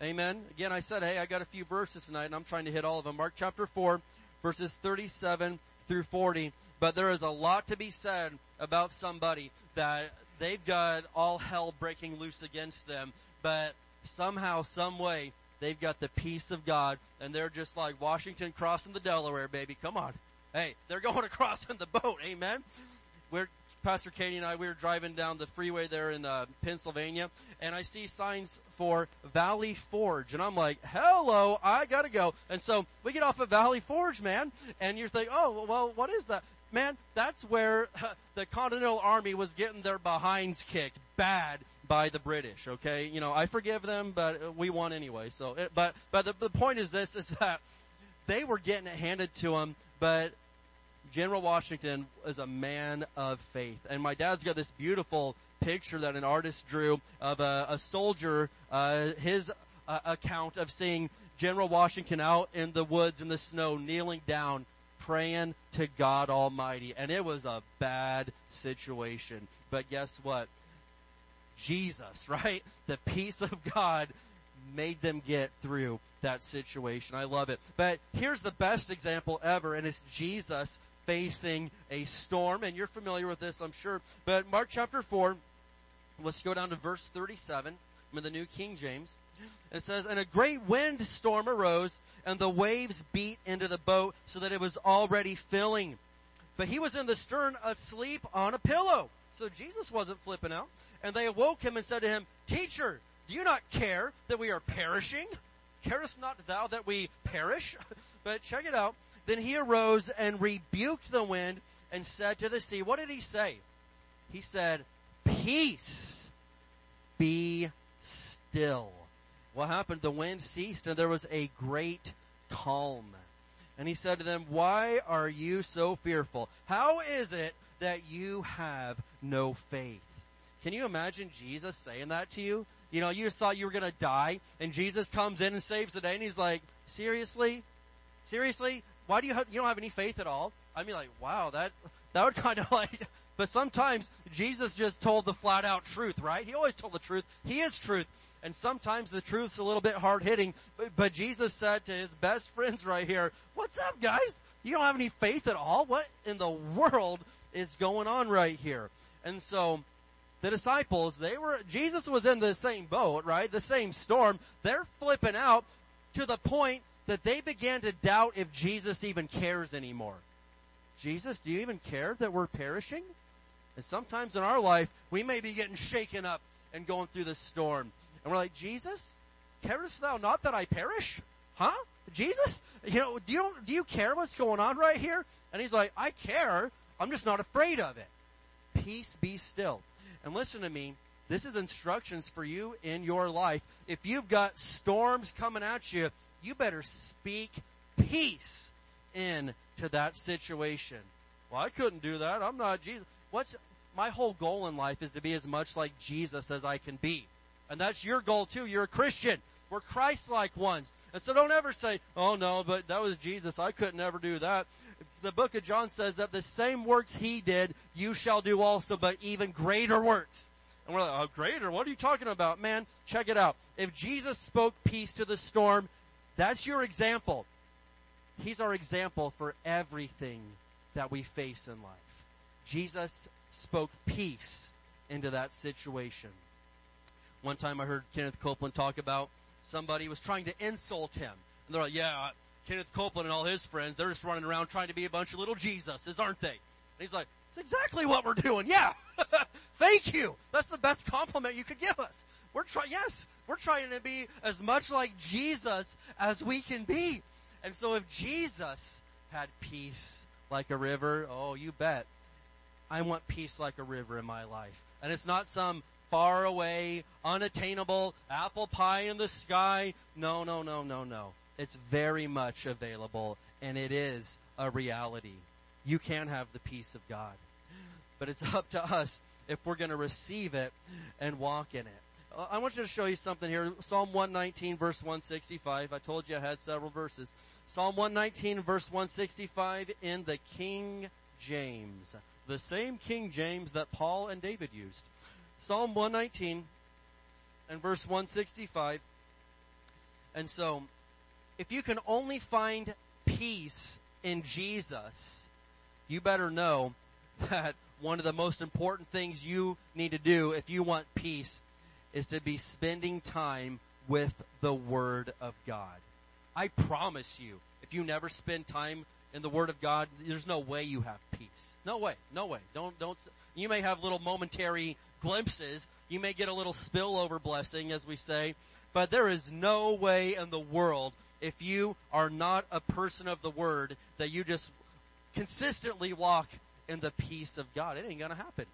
Amen. Again, I said, hey, I got a few verses tonight and I'm trying to hit all of them. Mark chapter 4, verses 37 through 40. But there is a lot to be said about somebody that they've got all hell breaking loose against them, but somehow, some way, they've got the peace of God and they're just like Washington crossing the Delaware, baby. Come on. Hey, they're going across in the boat. Amen. We're Pastor Katie and I, we were driving down the freeway there in uh, Pennsylvania, and I see signs for Valley Forge, and I'm like, "Hello, I gotta go." And so we get off of Valley Forge, man, and you're thinking, "Oh, well, what is that?" Man, that's where uh, the Continental Army was getting their behinds kicked bad by the British. Okay, you know, I forgive them, but we won anyway. So, but but the, the point is this: is that they were getting it handed to them, but General Washington is a man of faith. And my dad's got this beautiful picture that an artist drew of a, a soldier, uh, his uh, account of seeing General Washington out in the woods in the snow, kneeling down, praying to God Almighty. And it was a bad situation. But guess what? Jesus, right? The peace of God made them get through that situation. I love it. But here's the best example ever, and it's Jesus facing a storm. And you're familiar with this, I'm sure. But Mark chapter 4, let's go down to verse 37 in the New King James. It says, And a great wind storm arose, and the waves beat into the boat so that it was already filling. But he was in the stern asleep on a pillow. So Jesus wasn't flipping out. And they awoke him and said to him, Teacher, do you not care that we are perishing? Carest not thou that we perish? but check it out. Then he arose and rebuked the wind and said to the sea, what did he say? He said, peace, be still. What happened? The wind ceased and there was a great calm. And he said to them, why are you so fearful? How is it that you have no faith? Can you imagine Jesus saying that to you? You know, you just thought you were gonna die, and Jesus comes in and saves the day, and he's like, seriously? Seriously? Why do you have, you don't have any faith at all? I mean like, wow, that, that would kind of like, but sometimes Jesus just told the flat out truth, right? He always told the truth. He is truth. And sometimes the truth's a little bit hard hitting, but, but Jesus said to his best friends right here, what's up guys? You don't have any faith at all? What in the world is going on right here? And so, the disciples, they were, Jesus was in the same boat, right? The same storm. They're flipping out to the point that they began to doubt if Jesus even cares anymore. Jesus, do you even care that we're perishing? And sometimes in our life, we may be getting shaken up and going through the storm. And we're like, Jesus, carest thou not that I perish? Huh? Jesus? You know, do you, do you care what's going on right here? And he's like, I care. I'm just not afraid of it. Peace be still. And listen to me. This is instructions for you in your life. If you've got storms coming at you, you better speak peace into that situation. Well, I couldn't do that. I'm not Jesus. What's my whole goal in life is to be as much like Jesus as I can be. And that's your goal too. You're a Christian. We're Christ-like ones. And so don't ever say, oh no, but that was Jesus. I couldn't ever do that. The book of John says that the same works he did, you shall do also, but even greater works. And we're like, oh greater? What are you talking about? Man, check it out. If Jesus spoke peace to the storm, that's your example. He's our example for everything that we face in life. Jesus spoke peace into that situation. One time I heard Kenneth Copeland talk about somebody was trying to insult him. And they're like, yeah, Kenneth Copeland and all his friends, they're just running around trying to be a bunch of little Jesuses, aren't they? And he's like, it's exactly what we're doing. Yeah. Thank you. That's the best compliment you could give us. We're trying, yes, we're trying to be as much like Jesus as we can be. And so if Jesus had peace like a river, oh, you bet. I want peace like a river in my life. And it's not some far away, unattainable apple pie in the sky. No, no, no, no, no. It's very much available and it is a reality. You can have the peace of God. But it's up to us if we're going to receive it and walk in it. Uh, I want you to show you something here. Psalm 119 verse 165. I told you I had several verses. Psalm 119 verse 165 in the King James. The same King James that Paul and David used. Psalm 119 and verse 165. And so, if you can only find peace in Jesus, you better know that one of the most important things you need to do if you want peace is to be spending time with the Word of God. I promise you, if you never spend time in the Word of God, there's no way you have peace. No way. No way. Don't, don't, you may have little momentary glimpses. You may get a little spillover blessing, as we say, but there is no way in the world if you are not a person of the Word that you just consistently walk in the peace of God. It ain't gonna happen.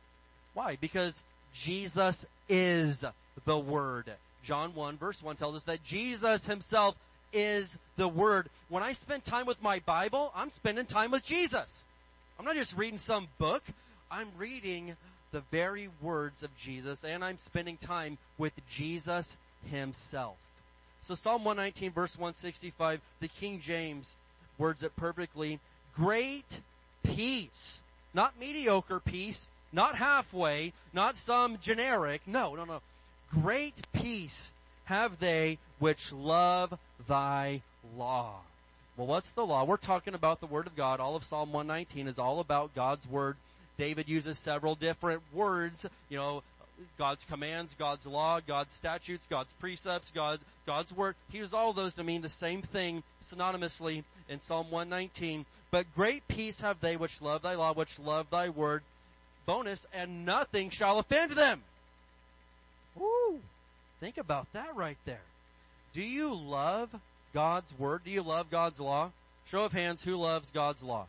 Why? Because Jesus is the Word. John 1 verse 1 tells us that Jesus himself is the Word. When I spend time with my Bible, I'm spending time with Jesus. I'm not just reading some book. I'm reading the very words of Jesus and I'm spending time with Jesus himself. So Psalm 119 verse 165, the King James words it perfectly. Great peace. Not mediocre peace, not halfway, not some generic. No, no, no. Great peace have they which love thy law. Well, what's the law? We're talking about the Word of God. All of Psalm 119 is all about God's Word. David uses several different words, you know, God's commands, God's law, God's statutes, God's precepts, God, God's word. He uses all those to mean the same thing synonymously in Psalm 119. But great peace have they which love thy law, which love thy word. Bonus, and nothing shall offend them. Woo! Think about that right there. Do you love God's word? Do you love God's law? Show of hands, who loves God's law?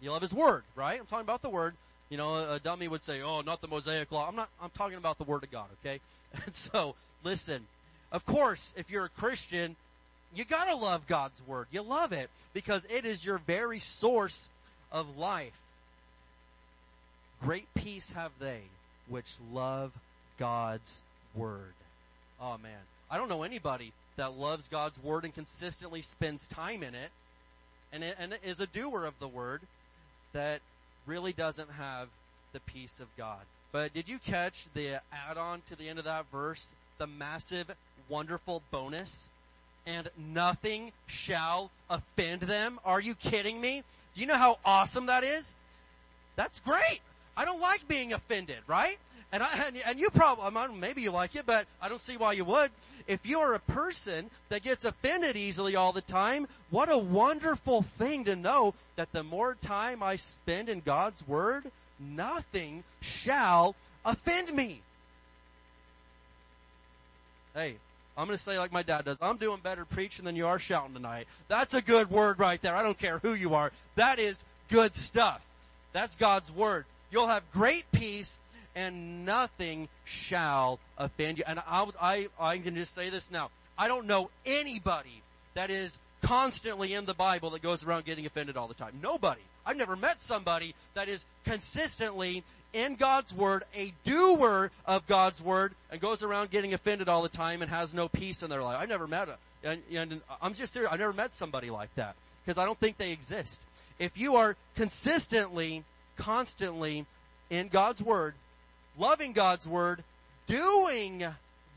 You love His word, right? I'm talking about the word. You know, a dummy would say, "Oh, not the Mosaic law." I'm not. I'm talking about the Word of God. Okay, and so listen. Of course, if you're a Christian, you gotta love God's Word. You love it because it is your very source of life. Great peace have they which love God's Word. Oh man, I don't know anybody that loves God's Word and consistently spends time in it, and, and is a doer of the Word that really doesn't have the peace of God. But did you catch the add-on to the end of that verse? The massive, wonderful bonus? And nothing shall offend them? Are you kidding me? Do you know how awesome that is? That's great. I don't like being offended, right? And I, and, you probably, maybe you like it, but I don't see why you would. If you're a person that gets offended easily all the time, what a wonderful thing to know that the more time I spend in God's Word, nothing shall offend me. Hey, I'm going to say like my dad does. I'm doing better preaching than you are shouting tonight. That's a good word right there. I don't care who you are. That is good stuff. That's God's word. You'll have great peace and nothing shall offend you. And I, I, I can just say this now. I don't know anybody that is constantly in the Bible that goes around getting offended all the time. Nobody. I've never met somebody that is consistently in God's Word, a doer of God's Word, and goes around getting offended all the time and has no peace in their life. I've never met a, and, and I'm just serious, I've never met somebody like that. Because I don't think they exist. If you are consistently, constantly in God's Word, loving God's word, doing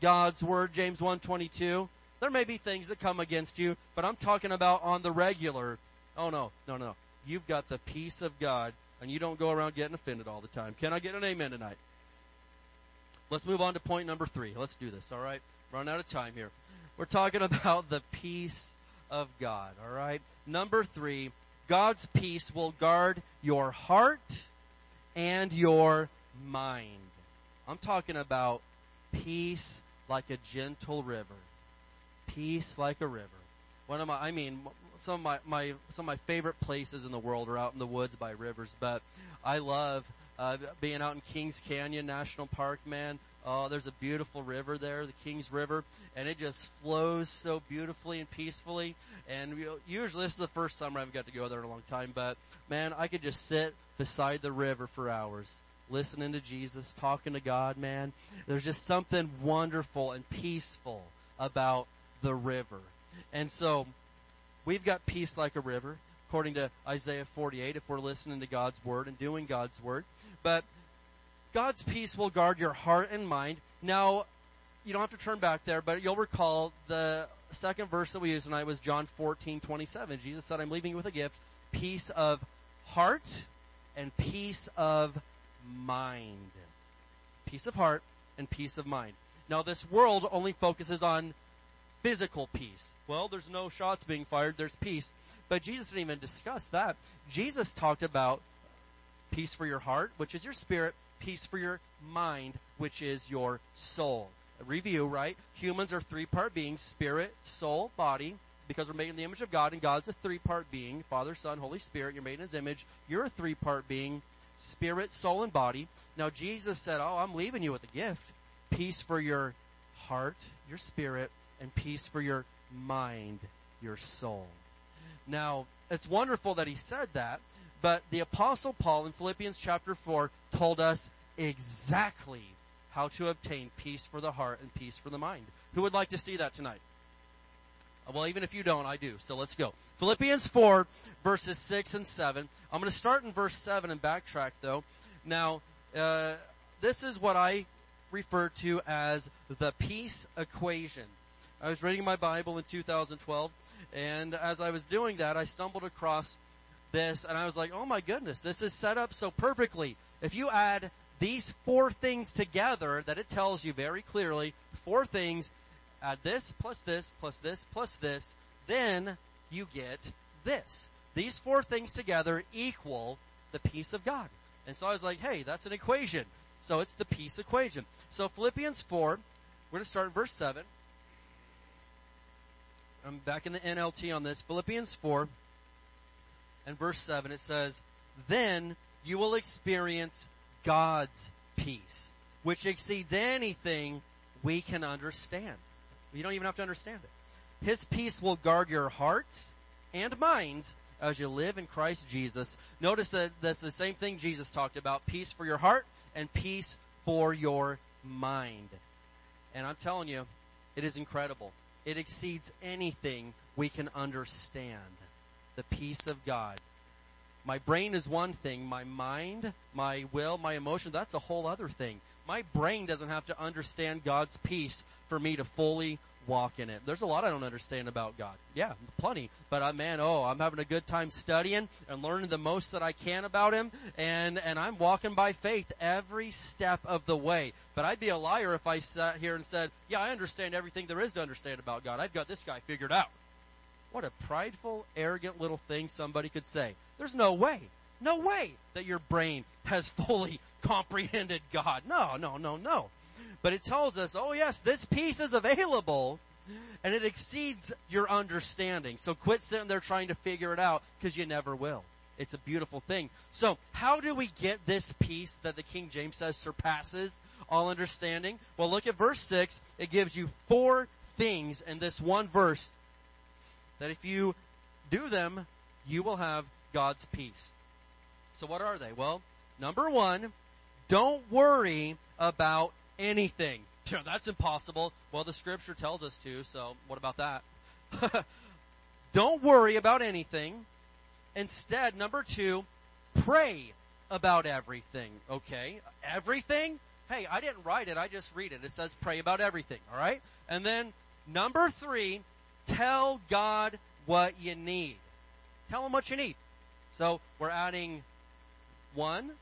God's word, James 1:22. There may be things that come against you, but I'm talking about on the regular. Oh no, no, no. You've got the peace of God and you don't go around getting offended all the time. Can I get an amen tonight? Let's move on to point number three. Let's do this, alright? Run out of time here. We're talking about the peace of God, alright? Number three, God's peace will guard your heart and your mind. I'm talking about peace like a gentle river. Peace like a river. One of my, I mean, some of my, my, some of my favorite places in the world are out in the woods by rivers, but I love, uh, being out in Kings Canyon National Park, man. Oh, there's a beautiful river there, the Kings River, and it just flows so beautifully and peacefully. And usually this is the first summer I've got to go there in a long time, but man, I could just sit beside the river for hours listening to Jesus, talking to God, man. There's just something wonderful and peaceful about the river. And so, we've got peace like a river, according to Isaiah 48, if we're listening to God's word and doing God's word. But God's peace will guard your heart and mind. Now, you don't have to turn back there, but you'll recall the second verse that we used tonight was John 14, 27. Jesus said, I'm leaving you with a gift, peace of heart and peace of mind. Peace of heart and peace of mind. Now this world only focuses on physical peace. Well, there's no shots being fired, there's peace. But Jesus didn't even discuss that. Jesus talked about peace for your heart, which is your spirit, peace for your mind, which is your soul. A review, right? Humans are three part beings, spirit, soul, body, because we're made in the image of God and God's a three part being, Father, Son, Holy Spirit, you're made in His image. You're a three part being, spirit, soul, and body. Now Jesus said, Oh, I'm leaving you with a gift. Peace for your heart, your spirit, and peace for your mind, your soul. Now, it's wonderful that he said that, but the apostle Paul in Philippians chapter 4 told us exactly how to obtain peace for the heart and peace for the mind. Who would like to see that tonight? Well, even if you don't, I do. So let's go. Philippians 4 verses 6 and 7. I'm going to start in verse 7 and backtrack though. Now, uh, this is what I refer to as the peace equation. I was reading my Bible in 2012 and as I was doing that, I stumbled across this and I was like, oh my goodness, this is set up so perfectly. If you add these four things together that it tells you very clearly, four things, add this plus this plus this plus this, then you get this. These four things together equal the peace of God. And so I was like, hey, that's an equation. So it's the peace equation. So Philippians 4, we're going to start in verse 7. I'm back in the NLT on this. Philippians 4 and verse 7, it says, Then you will experience God's peace, which exceeds anything we can understand. You don't even have to understand it. His peace will guard your hearts and minds as you live in Christ Jesus. Notice that that's the same thing Jesus talked about. Peace for your heart and peace for your mind. And I'm telling you, it is incredible. It exceeds anything we can understand. The peace of God. My brain is one thing. My mind, my will, my emotion, that's a whole other thing. My brain doesn't have to understand God's peace for me to fully walk in it. There's a lot I don't understand about God. Yeah, plenty. But uh, man, oh, I'm having a good time studying and learning the most that I can about Him, and and I'm walking by faith every step of the way. But I'd be a liar if I sat here and said, "Yeah, I understand everything there is to understand about God. I've got this guy figured out." What a prideful, arrogant little thing somebody could say. There's no way, no way that your brain has fully comprehended God. No, no, no, no. But it tells us, oh yes, this peace is available and it exceeds your understanding. So quit sitting there trying to figure it out because you never will. It's a beautiful thing. So how do we get this peace that the King James says surpasses all understanding? Well, look at verse 6. It gives you four things in this one verse that if you do them, you will have God's peace. So what are they? Well, number one, don't worry about anything. You know, that's impossible. Well, the scripture tells us to, so what about that? don't worry about anything. Instead, number two, pray about everything. Okay? Everything? Hey, I didn't write it, I just read it. It says pray about everything, alright? And then, number three, tell God what you need. Tell him what you need. So we're adding one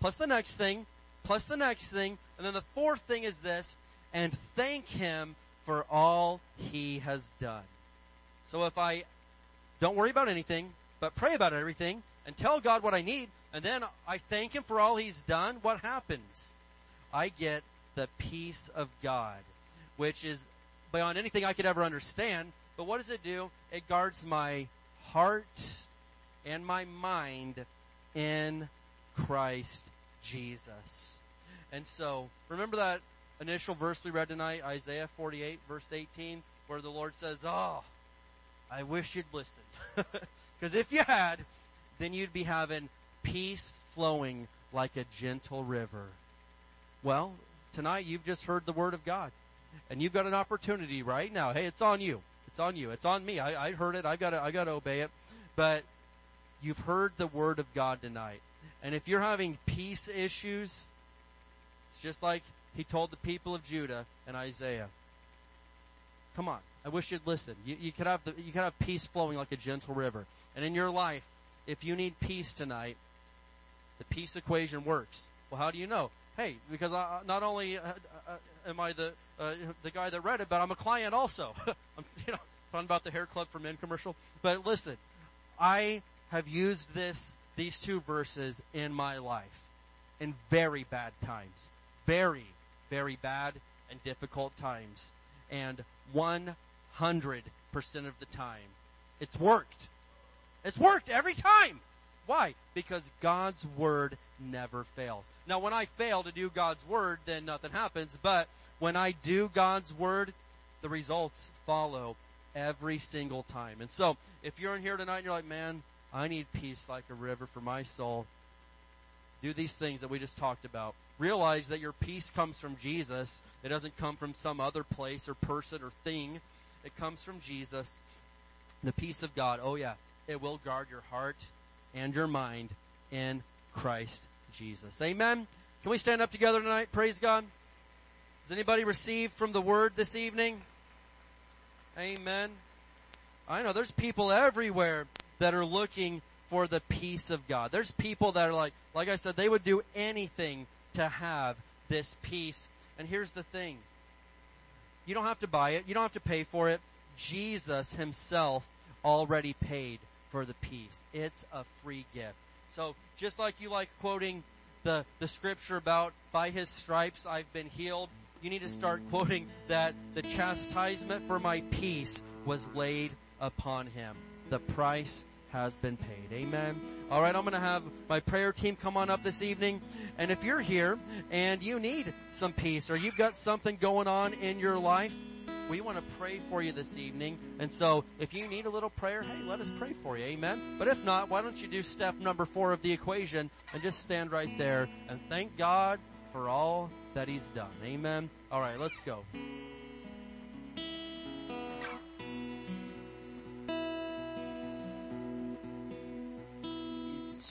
plus the next thing plus the next thing. And then the fourth thing is this and thank him for all he has done. So if I don't worry about anything, but pray about everything and tell God what I need and then I thank him for all he's done, what happens? I get the peace of God, which is beyond anything I could ever understand. But what does it do? It guards my heart and my mind in Christ Jesus. And so, remember that initial verse we read tonight, Isaiah 48 verse 18, where the Lord says, Oh, I wish you'd listened. Because if you had, then you'd be having peace flowing like a gentle river. Well, tonight you've just heard the word of God. And you've got an opportunity right now. Hey, it's on you. It's on you. It's on me. I, I heard it. I gotta, I gotta obey it. But you've heard the word of God tonight. And if you're having peace issues, it's just like he told the people of Judah and Isaiah. Come on. I wish you'd listen. You, you could have the, you could have peace flowing like a gentle river. And in your life, if you need peace tonight, the peace equation works. Well, how do you know? Hey, because I, not only uh, uh, am I the uh, the guy that read it, but I'm a client also. I'm, you know, talking about the hair club for men commercial. But listen, I have used this these two verses in my life in very bad times. Very, very bad and difficult times. And 100% of the time, it's worked. It's worked every time. Why? Because God's word never fails. Now when I fail to do God's word, then nothing happens. But when I do God's word, the results follow every single time. And so, if you're in here tonight and you're like, man, I need peace like a river for my soul. Do these things that we just talked about. Realize that your peace comes from Jesus. It doesn't come from some other place or person or thing. It comes from Jesus. The peace of God, oh yeah, it will guard your heart and your mind in Christ Jesus. Amen. Can we stand up together tonight? Praise God. Has anybody received from the word this evening? Amen. I know there's people everywhere that are looking for the peace of God. There's people that are like, like I said, they would do anything to have this peace. And here's the thing. You don't have to buy it. You don't have to pay for it. Jesus himself already paid for the peace. It's a free gift. So just like you like quoting the, the scripture about by his stripes I've been healed, you need to start quoting that the chastisement for my peace was laid upon him. The price has been paid. Amen. All right, I'm going to have my prayer team come on up this evening. And if you're here and you need some peace or you've got something going on in your life, we want to pray for you this evening. And so if you need a little prayer, hey, let us pray for you. Amen. But if not, why don't you do step number four of the equation and just stand right there and thank God for all that he's done. Amen. All right, let's go.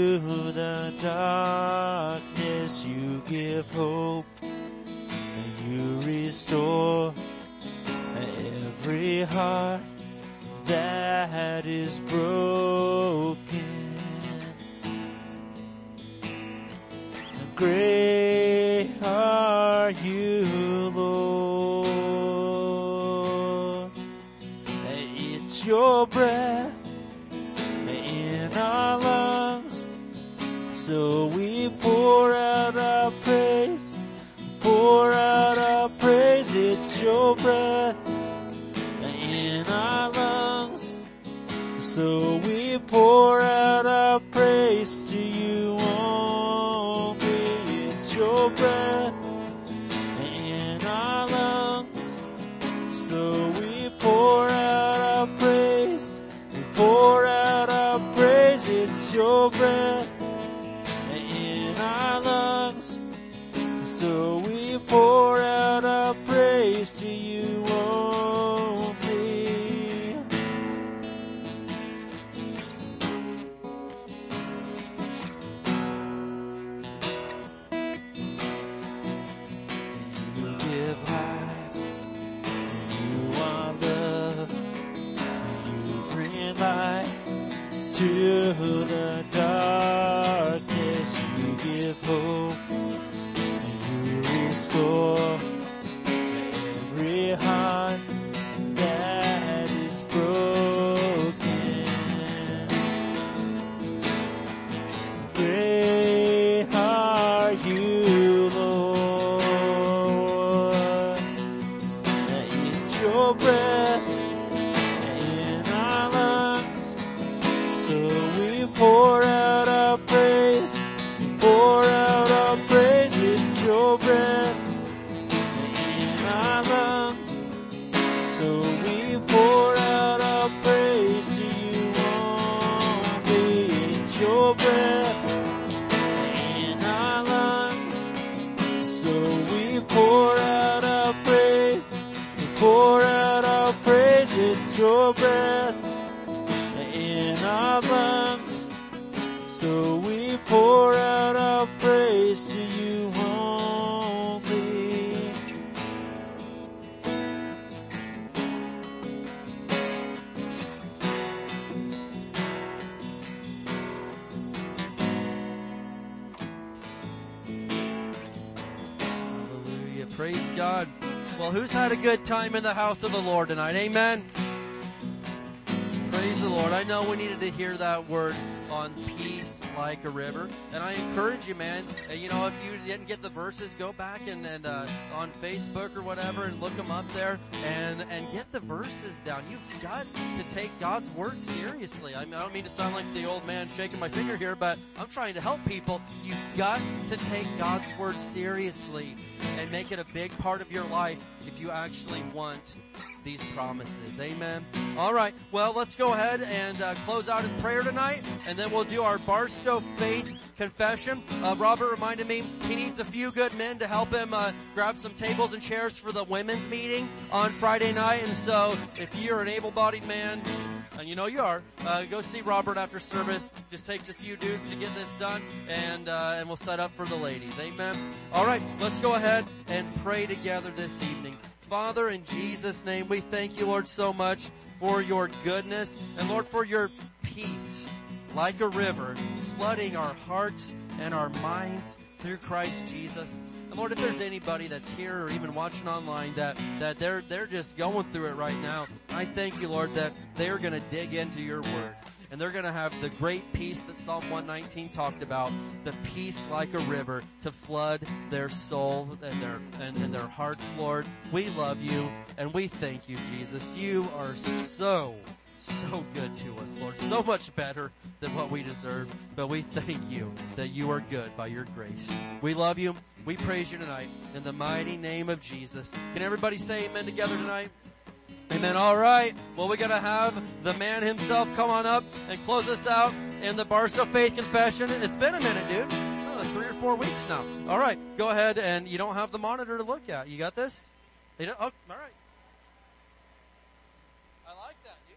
to the darkness. You give hope. And you restore every heart that is broken. Great are you, Lord. It's your breath So we pour out our praise, pour out our praise. It's your breath in our lungs. So we pour out our praise to you only. It's your breath in our lungs. So we pour out our praise. Pour out our praise. It's your breath So we good time in the house of the Lord tonight? Amen. Praise the Lord. I know we needed to hear that word on peace like a river. And I encourage you, man, uh, you know, if you didn't get the verses, go back and, and uh, on Facebook or whatever and look them up there and, and get the verses down. You've got to take God's word seriously. I, mean, I don't mean to sound like the old man shaking my finger here, but I'm trying to help people. You've got to take God's word seriously and make it a big part of your life if you actually want these promises. Amen. All right. Well, let's go ahead and uh, close out in prayer tonight, and then we'll do our Barstow faith confession. Uh, Robert reminded me he needs a few good men to help him uh, grab some tables and chairs for the women's meeting on Friday night. And so, if you're an able-bodied man, and you know you are, uh, go see Robert after service. Just takes a few dudes to get this done, and uh, and we'll set up for the ladies. Amen. All right. Let's go ahead and pray together this evening. Father, in Jesus' name, we thank you, Lord, so much for your goodness and Lord, for your peace like a river flooding our hearts and our minds through Christ Jesus. And Lord, if there's anybody that's here or even watching online that, that they're, they're just going through it right now, I thank you, Lord, that they're gonna dig into your word and they're going to have the great peace that Psalm 119 talked about, the peace like a river to flood their soul and their and, and their hearts, Lord. We love you and we thank you, Jesus. You are so so good to us, Lord. So much better than what we deserve. But we thank you that you are good by your grace. We love you. We praise you tonight in the mighty name of Jesus. Can everybody say amen together tonight? Amen. All right. Well, we're going to have the man himself come on up and close us out in the Barstow Faith Confession. It's been a minute, dude. Oh, three or four weeks now. All right. Go ahead and you don't have the monitor to look at. You got this? You? Oh, all right. I like that, dude.